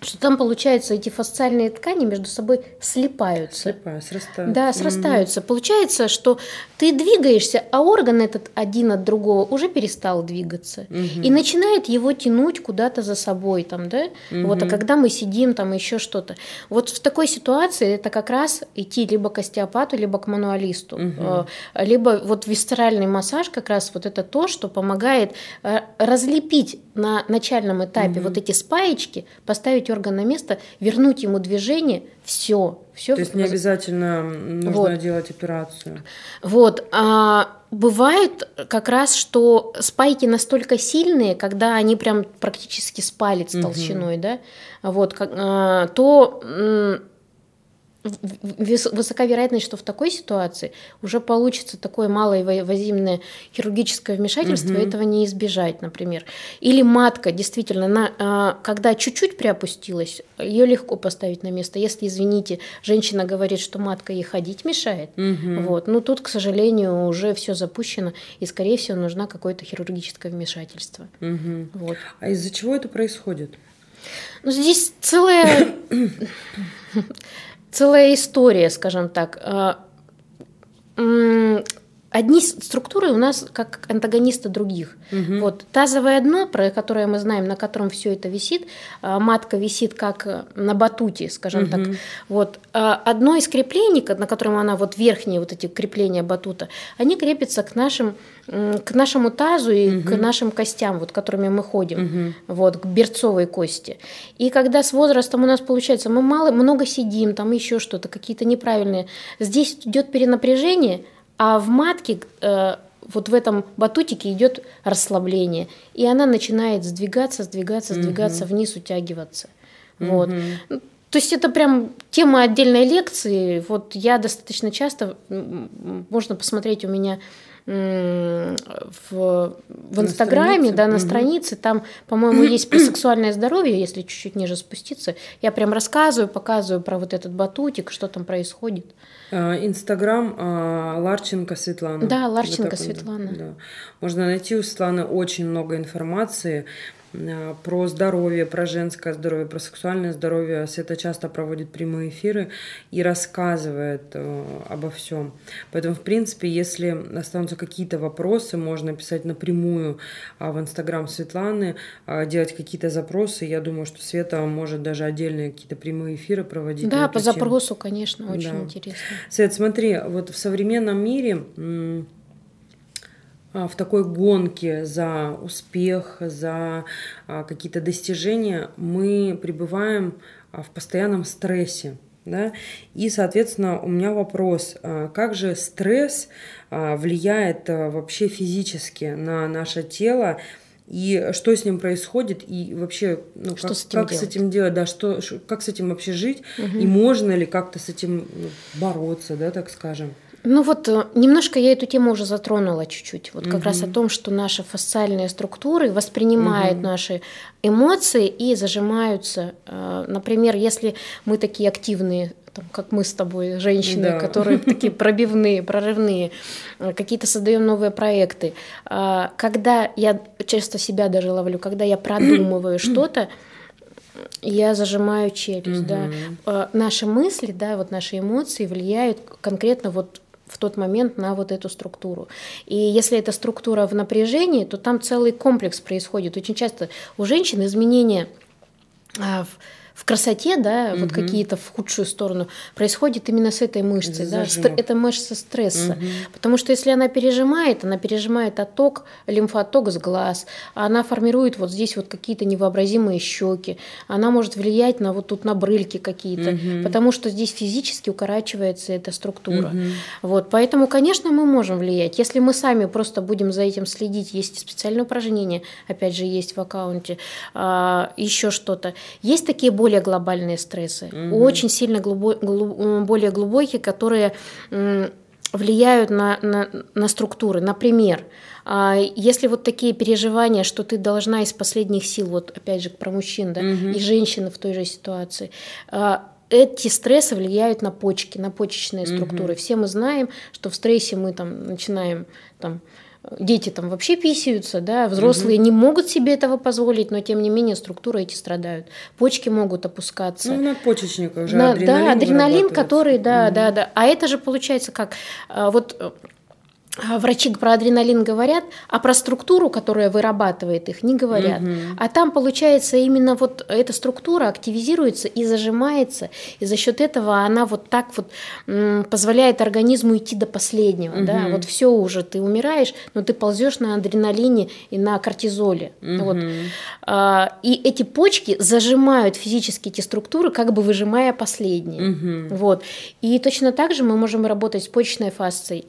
что там, получается, эти фасциальные ткани между собой слипаются. Слипают, срастаются. Да, срастаются. Mm-hmm. Получается, что ты двигаешься, а орган этот один от другого уже перестал двигаться. Mm-hmm. И начинает его тянуть куда-то за собой. Там, да? Mm-hmm. Вот, а когда мы сидим, там еще что-то. Вот в такой ситуации это как раз идти либо к остеопату, либо к мануалисту. Mm-hmm. Либо вот висцеральный массаж как раз вот это то, что помогает э, разлепить на начальном этапе mm-hmm. вот эти спаечки, поставить орган на место, вернуть ему движение, все. все То есть не обязательно нужно вот. делать операцию. Вот. А бывает как раз, что спайки настолько сильные, когда они прям практически с палец толщиной, угу. да, вот, а, то высока вероятность, что в такой ситуации уже получится такое малоинвазивное хирургическое вмешательство, угу. этого не избежать, например. Или матка, действительно, на, а, когда чуть-чуть приопустилась, ее легко поставить на место. Если, извините, женщина говорит, что матка ей ходить мешает, угу. вот, ну тут, к сожалению, уже все запущено, и, скорее всего, нужно какое-то хирургическое вмешательство. Угу. Вот. А из-за чего это происходит? Ну, здесь целая целая история, скажем так. Одни структуры у нас как антагонисты других. Угу. Вот тазовое дно, про которое мы знаем, на котором все это висит, а, матка висит как на батуте, скажем угу. так. Вот а, одно из креплений, на котором она вот верхние вот эти крепления батута, они крепятся к нашим к нашему тазу и угу. к нашим костям, вот которыми мы ходим, угу. вот к берцовой кости. И когда с возрастом у нас получается, мы мало много сидим, там еще что-то, какие-то неправильные, здесь идет перенапряжение а в матке э, вот в этом батутике идет расслабление, и она начинает сдвигаться, сдвигаться, сдвигаться угу. вниз, утягиваться. Угу. Вот. То есть это прям тема отдельной лекции. Вот я достаточно часто, можно посмотреть у меня в, в Инстаграме, да, на угу. странице, там, по-моему, есть про сексуальное здоровье, если чуть-чуть ниже спуститься. Я прям рассказываю, показываю про вот этот батутик, что там происходит. А, Инстаграм а, Ларченко Светлана. Да, Ларченко вот Светлана. Да. Можно найти у Светланы очень много информации. Э, про здоровье, про женское здоровье, про сексуальное здоровье. Света часто проводит прямые эфиры и рассказывает э, обо всем. Поэтому, в принципе, если останутся какие-то вопросы, можно писать напрямую а, в Инстаграм Светланы, а, делать какие-то запросы. Я думаю, что Света может даже отдельные какие-то прямые эфиры проводить. Да, по запросу, конечно, очень да. интересно. Свет, смотри, вот в современном мире в такой гонке за успех, за а, какие-то достижения мы пребываем а, в постоянном стрессе. Да? И, соответственно, у меня вопрос, как же стресс влияет вообще физически на наше тело, и что с ним происходит, и вообще, ну, что как, с этим, как делать? с этим делать, да, что, как с этим вообще жить, угу. и можно ли как-то с этим ну, бороться, да, так скажем. Ну вот э, немножко я эту тему уже затронула чуть-чуть. Вот как угу. раз о том, что наши фасциальные структуры воспринимают угу. наши эмоции и зажимаются. Э, например, если мы такие активные там, как мы с тобой, женщины, да. которые такие пробивные, прорывные, э, какие-то создаем новые проекты. Когда я часто себя даже ловлю, когда я продумываю что-то, я зажимаю челюсть, угу. да. Наши мысли, да, вот наши эмоции влияют конкретно вот в тот момент на вот эту структуру. И если эта структура в напряжении, то там целый комплекс происходит. Очень часто у женщин изменения а, в в красоте, да, угу. вот какие-то в худшую сторону, происходит именно с этой мышцей, да, это мышца стресса, угу. потому что если она пережимает, она пережимает отток, лимфооток с глаз, она формирует вот здесь вот какие-то невообразимые щеки, она может влиять на вот тут на брыльки какие-то, угу. потому что здесь физически укорачивается эта структура, угу. вот, поэтому, конечно, мы можем влиять, если мы сами просто будем за этим следить, есть специальные упражнения, опять же, есть в аккаунте, а, еще что-то, есть такие более более глобальные стрессы, угу. очень сильно глубо, глуб, более глубокие, которые влияют на, на, на структуры. Например, а, если вот такие переживания, что ты должна из последних сил, вот опять же про мужчин, да, угу. и женщины в той же ситуации, а, эти стрессы влияют на почки, на почечные структуры. Угу. Все мы знаем, что в стрессе мы там начинаем там дети там вообще писаются, да, взрослые угу. не могут себе этого позволить, но тем не менее структуры эти страдают. Почки могут опускаться. Ну, на почечниках же на, адреналин Да, адреналин, который, да, угу. да, да. А это же получается как, а, вот э, врачи про адреналин говорят, а про структуру, которая вырабатывает их, не говорят. Угу. А там получается именно вот эта структура активизируется и зажимается, и за счет этого она вот так вот позволяет организму идти до последнего. Угу. Да? Вот все уже, ты умираешь, но ты ползешь на адреналине и на кортизоле. Угу. Вот. А, и эти почки зажимают физически эти структуры, как бы выжимая последние. Угу. Вот. И точно так же мы можем работать с почечной фасцией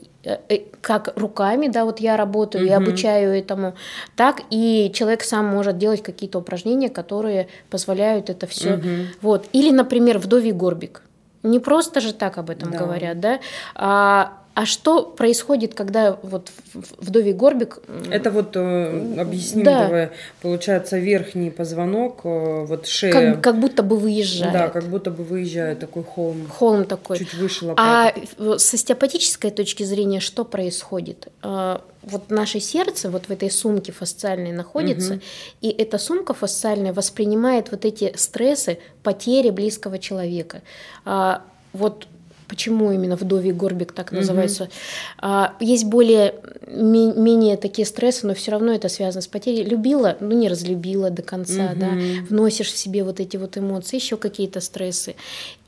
как руками, да, вот я работаю угу. и обучаю этому, так и человек сам может делать какие-то упражнения, которые позволяют это все. Угу. Вот. Или, например, вдовий горбик. Не просто же так об этом да. говорят, да, а а что происходит, когда вот вдовий горбик... Это вот э, объясним да. давай. Получается верхний позвонок, э, вот шея... Как, как будто бы выезжает. Да, как будто бы выезжает такой холм. Холм такой. Чуть выше лопаток. А с остеопатической точки зрения что происходит? А, вот наше сердце вот в этой сумке фасциальной находится, угу. и эта сумка фасциальная воспринимает вот эти стрессы потери близкого человека. А, вот почему именно вдовий горбик так называется. Угу. А, есть более ми, менее такие стрессы, но все равно это связано с потерей. Любила, ну не разлюбила до конца, угу. да, вносишь в себе вот эти вот эмоции, еще какие-то стрессы.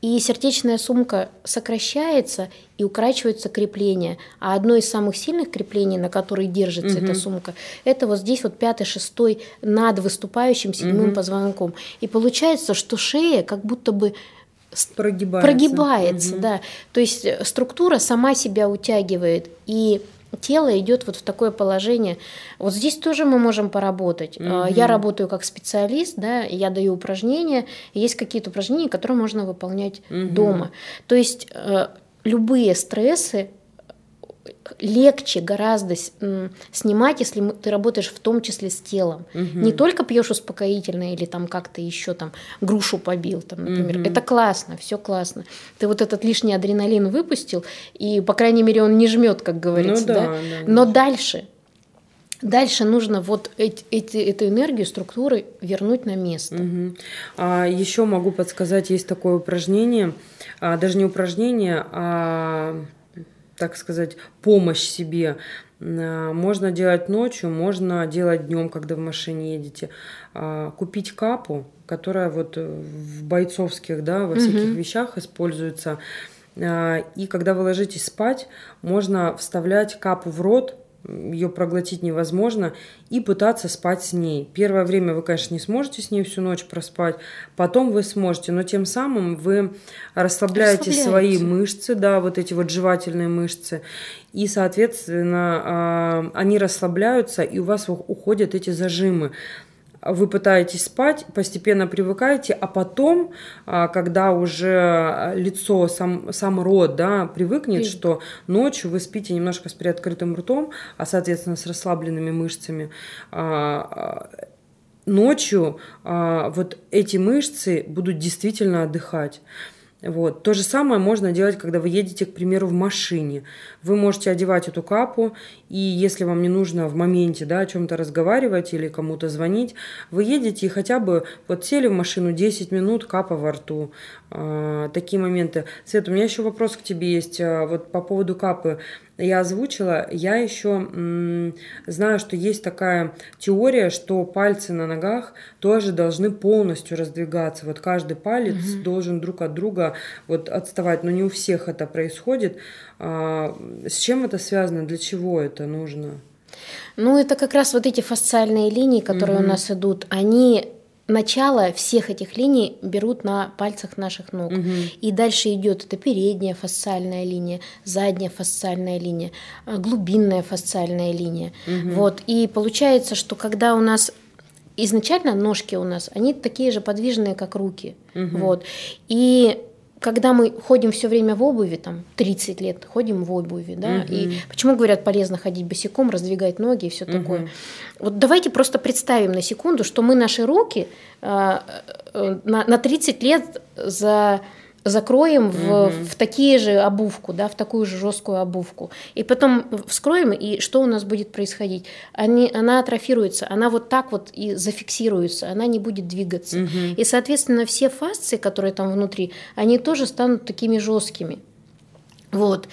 И сердечная сумка сокращается и укорачиваются крепления. А одно из самых сильных креплений, на которые держится угу. эта сумка, это вот здесь вот пятый, шестой над выступающим седьмым угу. позвонком. И получается, что шея как будто бы прогибается, прогибается угу. да. То есть э, структура сама себя утягивает, и тело идет вот в такое положение. Вот здесь тоже мы можем поработать. Угу. Я работаю как специалист, да, я даю упражнения, есть какие-то упражнения, которые можно выполнять угу. дома. То есть э, любые стрессы легче гораздо снимать, если ты работаешь в том числе с телом. Угу. Не только пьешь успокоительное или там как-то еще там грушу побил, там, например. Угу. Это классно, все классно. Ты вот этот лишний адреналин выпустил, и, по крайней мере, он не жмет, как говорится. Ну, да, да? Да, Но дальше Дальше нужно вот эти, эти, эту энергию, структуры вернуть на место. Угу. А еще могу подсказать, есть такое упражнение, а, даже не упражнение, а, так сказать, помощь себе. А, можно делать ночью, можно делать днем, когда в машине едете. А, купить капу, которая вот в бойцовских, да, во всяких угу. вещах используется. А, и когда вы ложитесь спать, можно вставлять капу в рот, ее проглотить невозможно, и пытаться спать с ней. Первое время вы, конечно, не сможете с ней всю ночь проспать, потом вы сможете, но тем самым вы расслабляете, расслабляете. свои мышцы, да, вот эти вот жевательные мышцы, и, соответственно, а, они расслабляются, и у вас уходят эти зажимы вы пытаетесь спать, постепенно привыкаете, а потом, а, когда уже лицо, сам, сам рот да, привыкнет, Привык. что ночью вы спите немножко с приоткрытым ртом, а, соответственно, с расслабленными мышцами, а, ночью вот эти мышцы будут действительно отдыхать. Вот. То же самое можно делать, когда вы едете, к примеру, в машине. Вы можете одевать эту капу, и если вам не нужно в моменте да, о чем-то разговаривать или кому-то звонить, вы едете и хотя бы вот сели в машину 10 минут, капа во рту. А, такие моменты. Свет, у меня еще вопрос к тебе есть. А, вот по поводу капы я озвучила, я еще м, знаю, что есть такая теория, что пальцы на ногах тоже должны полностью раздвигаться. Вот каждый палец угу. должен друг от друга вот отставать, но не у всех это происходит. А, с чем это связано? Для чего это нужно? Ну, это как раз вот эти фасциальные линии, которые угу. у нас идут, они начало всех этих линий берут на пальцах наших ног. Угу. И дальше идет это передняя фасциальная линия, задняя фасциальная линия, э, глубинная фасциальная линия. Угу. Вот. И получается, что когда у нас изначально ножки у нас, они такие же подвижные, как руки. Угу. Вот. И когда мы ходим все время в обуви, там 30 лет ходим в обуви, да, угу. и почему говорят полезно ходить босиком, раздвигать ноги и все угу. такое. Вот давайте просто представим на секунду, что мы наши руки э, э, на, на 30 лет за закроем в, в такие же обувку, да, в такую же жесткую обувку. И потом вскроем, и что у нас будет происходить? Они, она атрофируется, она вот так вот и зафиксируется, она не будет двигаться. Угу. И, соответственно, все фасции, которые там внутри, они тоже станут такими жесткими. Вот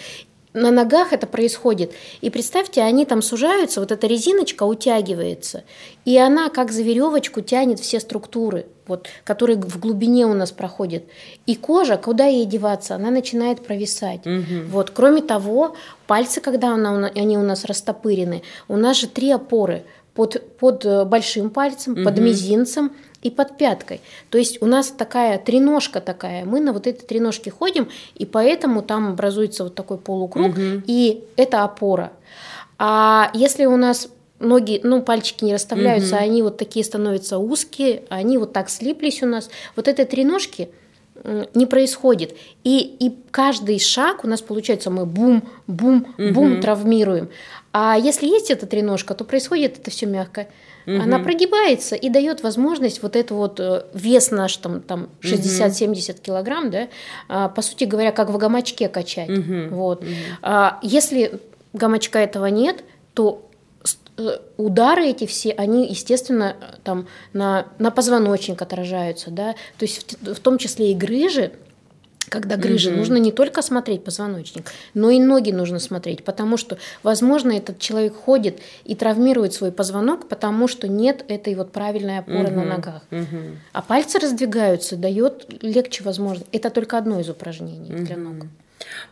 на ногах это происходит. И представьте, они там сужаются, вот эта резиночка утягивается, и она как за веревочку тянет все структуры, вот, которые в глубине у нас проходят. И кожа, куда ей деваться, она начинает провисать. Угу. Вот. Кроме того, пальцы, когда она, они у нас растопырены, у нас же три опоры под, под э, большим пальцем, угу. под мизинцем и под пяткой. То есть у нас такая треножка такая, мы на вот этой треножке ходим, и поэтому там образуется вот такой полукруг, угу. и это опора. А если у нас ноги, ну, пальчики не расставляются, угу. они вот такие становятся узкие, они вот так слиплись у нас, вот этой треножки не происходит. И, и каждый шаг у нас получается, мы бум, бум, бум угу. травмируем. А если есть эта треножка, то происходит это все мягко. Угу. Она прогибается и дает возможность вот это вот э, вес наш там, там 60-70 килограмм, да, а, по сути говоря, как в гамачке качать. Угу. Вот. Угу. А, если гамачка этого нет, то э, удары эти все, они, естественно, там на, на позвоночник отражаются, да, то есть в, в том числе и грыжи, когда грыжа, mm нужно не только смотреть позвоночник, но и ноги нужно смотреть, потому что, возможно, этот человек ходит и травмирует свой позвонок, потому что нет этой вот правильной опоры mm на ногах. mm А пальцы раздвигаются, дает легче возможность. Это только одно из упражнений mm для ног.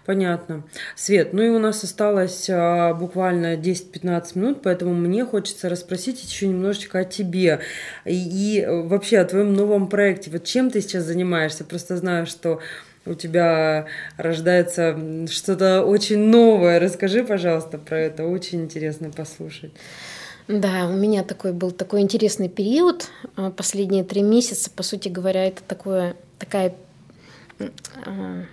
Понятно. Свет, ну и у нас осталось а, буквально 10-15 минут, поэтому мне хочется расспросить еще немножечко о тебе и, и вообще о твоем новом проекте. Вот чем ты сейчас занимаешься? Просто знаю, что у тебя рождается что-то очень новое. Расскажи, пожалуйста, про это. Очень интересно послушать. Да, у меня такой был такой интересный период. А, последние три месяца, по сути говоря, это такое, такая а,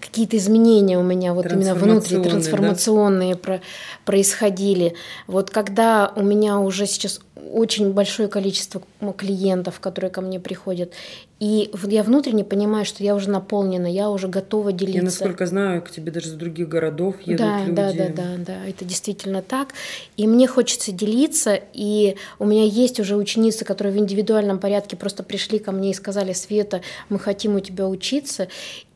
какие-то изменения у меня вот именно внутри трансформационные да? про, происходили. Вот когда у меня уже сейчас очень большое количество клиентов, которые ко мне приходят. И я внутренне понимаю, что я уже наполнена, я уже готова делиться. Я, насколько знаю, к тебе даже из других городов едут да, люди. Да, да, да, да, это действительно так. И мне хочется делиться, и у меня есть уже ученицы, которые в индивидуальном порядке просто пришли ко мне и сказали, Света, мы хотим у тебя учиться.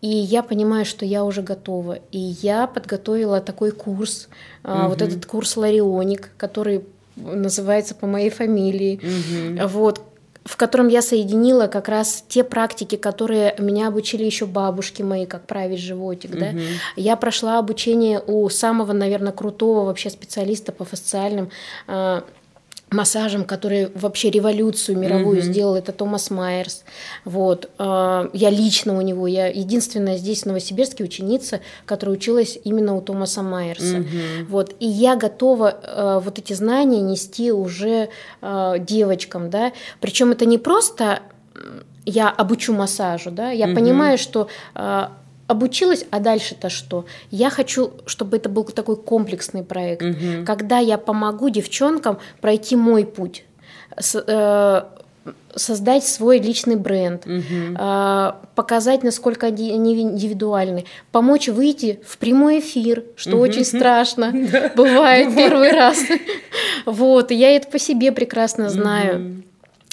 И я понимаю, что я уже готова. И я подготовила такой курс, угу. вот этот курс Ларионик, который называется по моей фамилии. Угу. Вот, в котором я соединила как раз те практики, которые меня обучили еще бабушки мои, как править животик, угу. да. Я прошла обучение у самого, наверное, крутого вообще специалиста по фасциальным э, массажем, который вообще революцию мировую mm-hmm. сделал, это Томас Майерс. Вот. А, я лично у него, я единственная здесь в Новосибирске ученица, которая училась именно у Томаса Майерса. Mm-hmm. Вот. И я готова а, вот эти знания нести уже а, девочкам, да. Причем это не просто я обучу массажу, да, я mm-hmm. понимаю, что обучилась, а дальше-то что? Я хочу, чтобы это был такой комплексный проект, угу. когда я помогу девчонкам пройти мой путь, с, э, создать свой личный бренд, угу. показать, насколько они индивидуальны, помочь выйти в прямой эфир, что угу. очень страшно, бывает первый раз. Вот, я это по себе прекрасно знаю.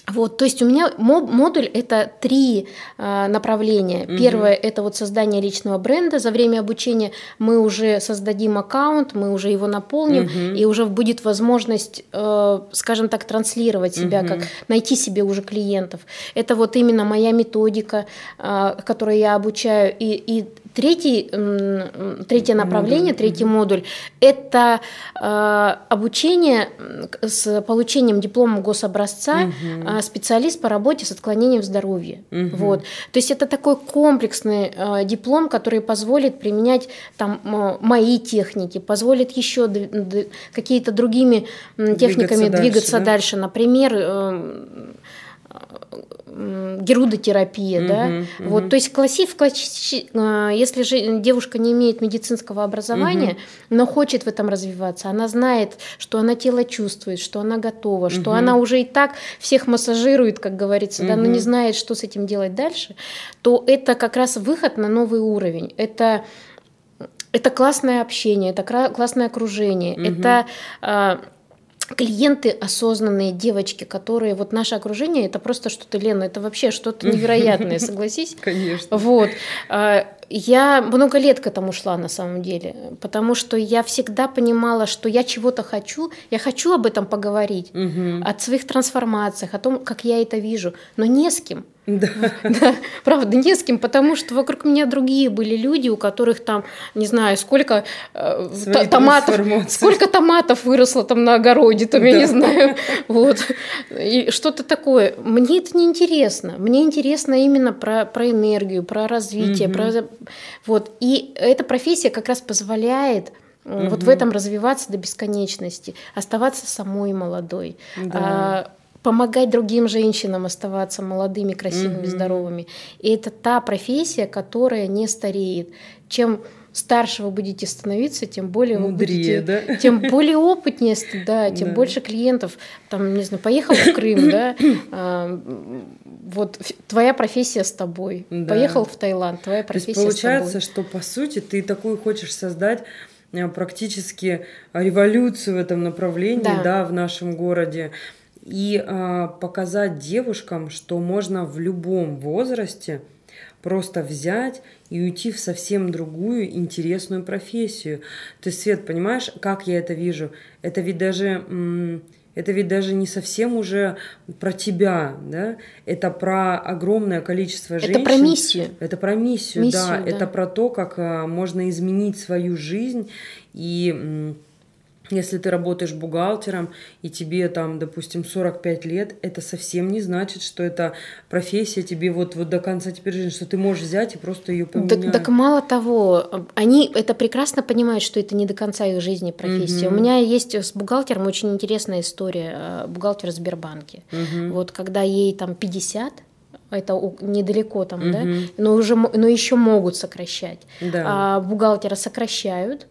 Вот, то есть у меня модуль это три э, направления. Угу. Первое это вот создание личного бренда. За время обучения мы уже создадим аккаунт, мы уже его наполним, угу. и уже будет возможность, э, скажем так, транслировать себя, угу. как найти себе уже клиентов. Это вот именно моя методика, э, которой я обучаю, и, и Третий, третье направление, третий модуль – это э, обучение с получением диплома гособразца угу. специалист по работе с отклонением здоровья. Угу. Вот. То есть это такой комплексный э, диплом, который позволит применять там мои техники, позволит еще какие-то другими техниками двигаться, двигаться дальше, да? дальше. Например, э, герудотерапия, угу, да, угу. вот, то есть классив, класси, а, если же девушка не имеет медицинского образования, угу. но хочет в этом развиваться, она знает, что она тело чувствует, что она готова, что угу. она уже и так всех массажирует, как говорится, угу. да, но не знает, что с этим делать дальше, то это как раз выход на новый уровень, это это классное общение, это классное окружение, угу. это а, клиенты осознанные девочки, которые вот наше окружение это просто что-то Лена, это вообще что-то невероятное, согласись? Конечно. Вот. А, я много лет к этому шла на самом деле, потому что я всегда понимала, что я чего-то хочу, я хочу об этом поговорить, угу. о своих трансформациях, о том, как я это вижу, но не с кем. Да. да. Правда, не с кем, потому что вокруг меня другие были люди, у которых там, не знаю, сколько э, томатов, сколько томатов выросло там на огороде, там, да. я не знаю, вот, и что-то такое. Мне это не интересно. Мне интересно именно про, про энергию, про развитие, угу. про... Вот. И эта профессия как раз позволяет угу. вот в этом развиваться до бесконечности, оставаться самой молодой. Да. А, помогать другим женщинам оставаться молодыми, красивыми, mm-hmm. здоровыми. И это та профессия, которая не стареет. Чем старше вы будете становиться, тем более Мудрее, вы будете, да? тем более опытнее, да, тем да. больше клиентов. Там, не знаю, поехал в Крым, да, а, вот твоя профессия с тобой. Да. Поехал в Таиланд, твоя профессия То есть получается, что по сути ты такую хочешь создать а, практически революцию в этом направлении, да, да в нашем городе и э, показать девушкам, что можно в любом возрасте просто взять и уйти в совсем другую интересную профессию. То есть, Свет, понимаешь, как я это вижу? Это ведь даже это ведь даже не совсем уже про тебя, да? Это про огромное количество женщин. Это про миссию. Это про миссию, миссию да. да. Это про то, как а, можно изменить свою жизнь и если ты работаешь бухгалтером, и тебе там, допустим, 45 лет, это совсем не значит, что эта профессия тебе вот, вот до конца теперь жизни, что ты можешь взять и просто ее поменять. Так, так мало того, они это прекрасно понимают, что это не до конца их жизни профессия. Угу. У меня есть с бухгалтером очень интересная история. Э, бухгалтер в Сбербанке. Угу. Вот когда ей там 50, это недалеко там, угу. да, но уже, но еще могут сокращать. Да. А бухгалтера сокращают,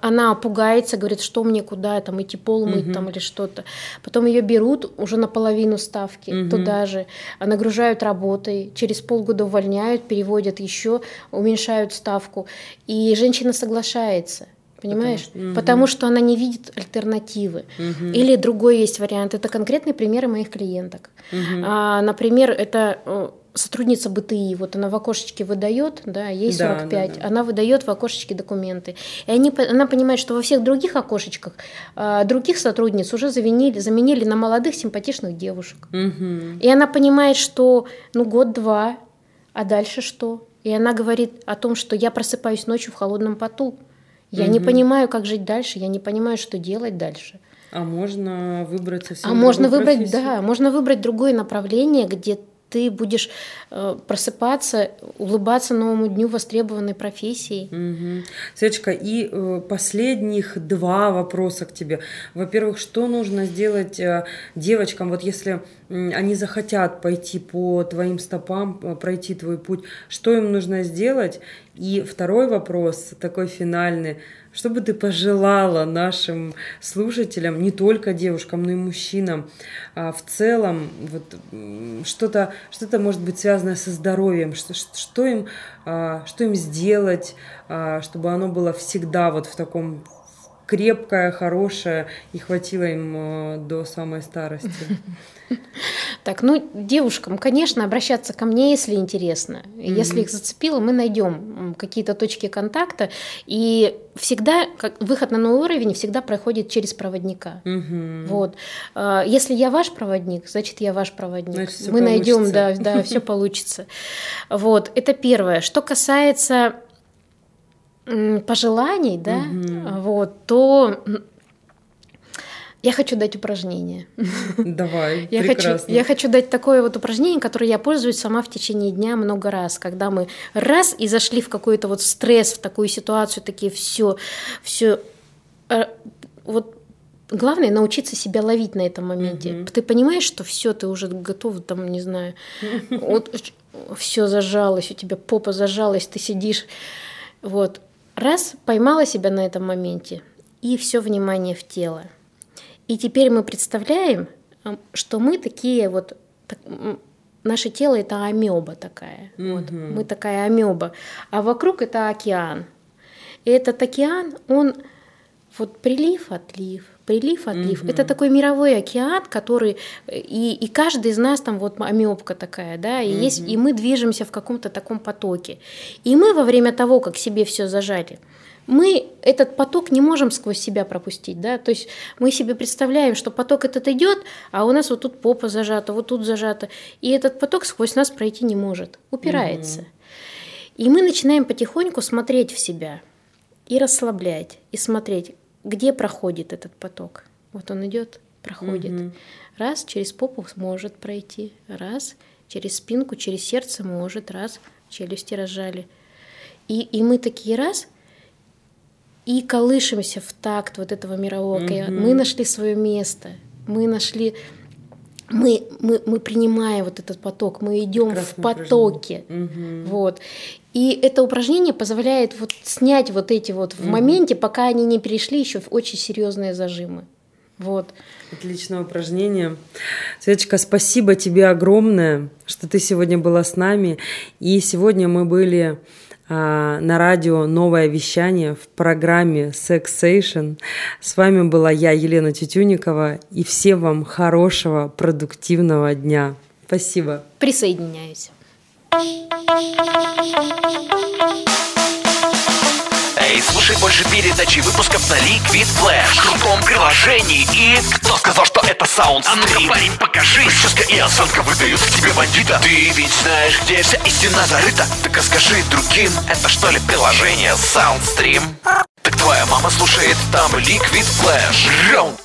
она пугается, говорит, что мне куда там идти пол мыть угу. там или что-то. Потом ее берут уже наполовину ставки угу. туда же, нагружают работой, через полгода увольняют, переводят еще, уменьшают ставку, и женщина соглашается. Понимаешь? Потому, угу. Потому что она не видит альтернативы. Угу. Или другой есть вариант. Это конкретные примеры моих клиенток. Угу. А, например, это э, сотрудница БТИ, вот она в окошечке выдает, да, ей 45, да, да, да. она выдает в окошечке документы. И они, она понимает, что во всех других окошечках а, других сотрудниц уже заменили, заменили на молодых симпатичных девушек. Угу. И она понимает, что ну год-два, а дальше что? И она говорит о том, что я просыпаюсь ночью в холодном поту. Я угу. не понимаю, как жить дальше, я не понимаю, что делать дальше. А можно выбрать совсем А можно выбрать, профессию? да, можно выбрать другое направление, где ты будешь э, просыпаться, улыбаться новому дню востребованной профессии. Угу. Светочка, и э, последних два вопроса к тебе. Во-первых, что нужно сделать э, девочкам, вот если они захотят пойти по твоим стопам, пройти твой путь, что им нужно сделать? И второй вопрос, такой финальный – что бы ты пожелала нашим слушателям, не только девушкам, но и мужчинам, а в целом, вот что-то, что-то может быть связанное со здоровьем, что, что, им, а, что им сделать, а, чтобы оно было всегда вот в таком крепкое, хорошее и хватило им а, до самой старости. Так, ну, девушкам, конечно, обращаться ко мне, если интересно. Mm-hmm. Если их зацепило, мы найдем какие-то точки контакта. И всегда, как выход на новый уровень всегда проходит через проводника. Mm-hmm. Вот. А, если я ваш проводник, значит, я ваш проводник. Значит, мы найдем, да, да, все получится. Вот, это первое. Что касается пожеланий, да, угу. вот, то я хочу дать упражнение. Давай, я прекрасно. Хочу, я хочу дать такое вот упражнение, которое я пользуюсь сама в течение дня много раз, когда мы раз и зашли в какой-то вот стресс, в такую ситуацию, такие все, все, э, вот главное научиться себя ловить на этом моменте. Mm-hmm. Ты понимаешь, что все, ты уже готов, там, не знаю, вот все зажалось, у тебя попа зажалась, ты сидишь, вот раз поймала себя на этом моменте и все внимание в тело. И теперь мы представляем, что мы такие вот, так, наше тело это амеба такая, угу. вот, мы такая амеба, а вокруг это океан. И этот океан, он вот прилив, отлив, прилив, отлив. Угу. Это такой мировой океан, который и, и каждый из нас там вот амебка такая, да, и угу. есть, и мы движемся в каком-то таком потоке. И мы во время того, как себе все зажали, мы этот поток не можем сквозь себя пропустить, да, то есть мы себе представляем, что поток этот идет, а у нас вот тут попа зажата, вот тут зажата, и этот поток сквозь нас пройти не может, упирается. Угу. И мы начинаем потихоньку смотреть в себя и расслаблять, и смотреть, где проходит этот поток. Вот он идет, проходит. Угу. Раз через попу может пройти, раз через спинку, через сердце может, раз челюсти разжали. И, и мы такие раз и колышемся в такт вот этого мирового. Mm-hmm. Мы нашли свое место, мы нашли, мы, мы, мы принимаем вот этот поток, мы идем в потоке, mm-hmm. вот. И это упражнение позволяет вот снять вот эти вот в mm-hmm. моменте, пока они не перешли еще в очень серьезные зажимы. Вот. Отличное упражнение. Светочка, спасибо тебе огромное, что ты сегодня была с нами. И сегодня мы были а, на радио «Новое вещание» в программе «Sexation». С вами была я, Елена Тютюникова, и всем вам хорошего, продуктивного дня. Спасибо. Присоединяюсь. Эй, слушай больше передачи выпусков на Liquid Flash. В крутом приложении и... Кто сказал, что это саунд А ну-ка, парень, покажи. Прическа и осанка выдают к тебе бандита. Ты ведь знаешь, где вся истина зарыта. Так расскажи другим, это что ли приложение Soundstream? Так твоя мама слушает там Liquid Flash. Раунд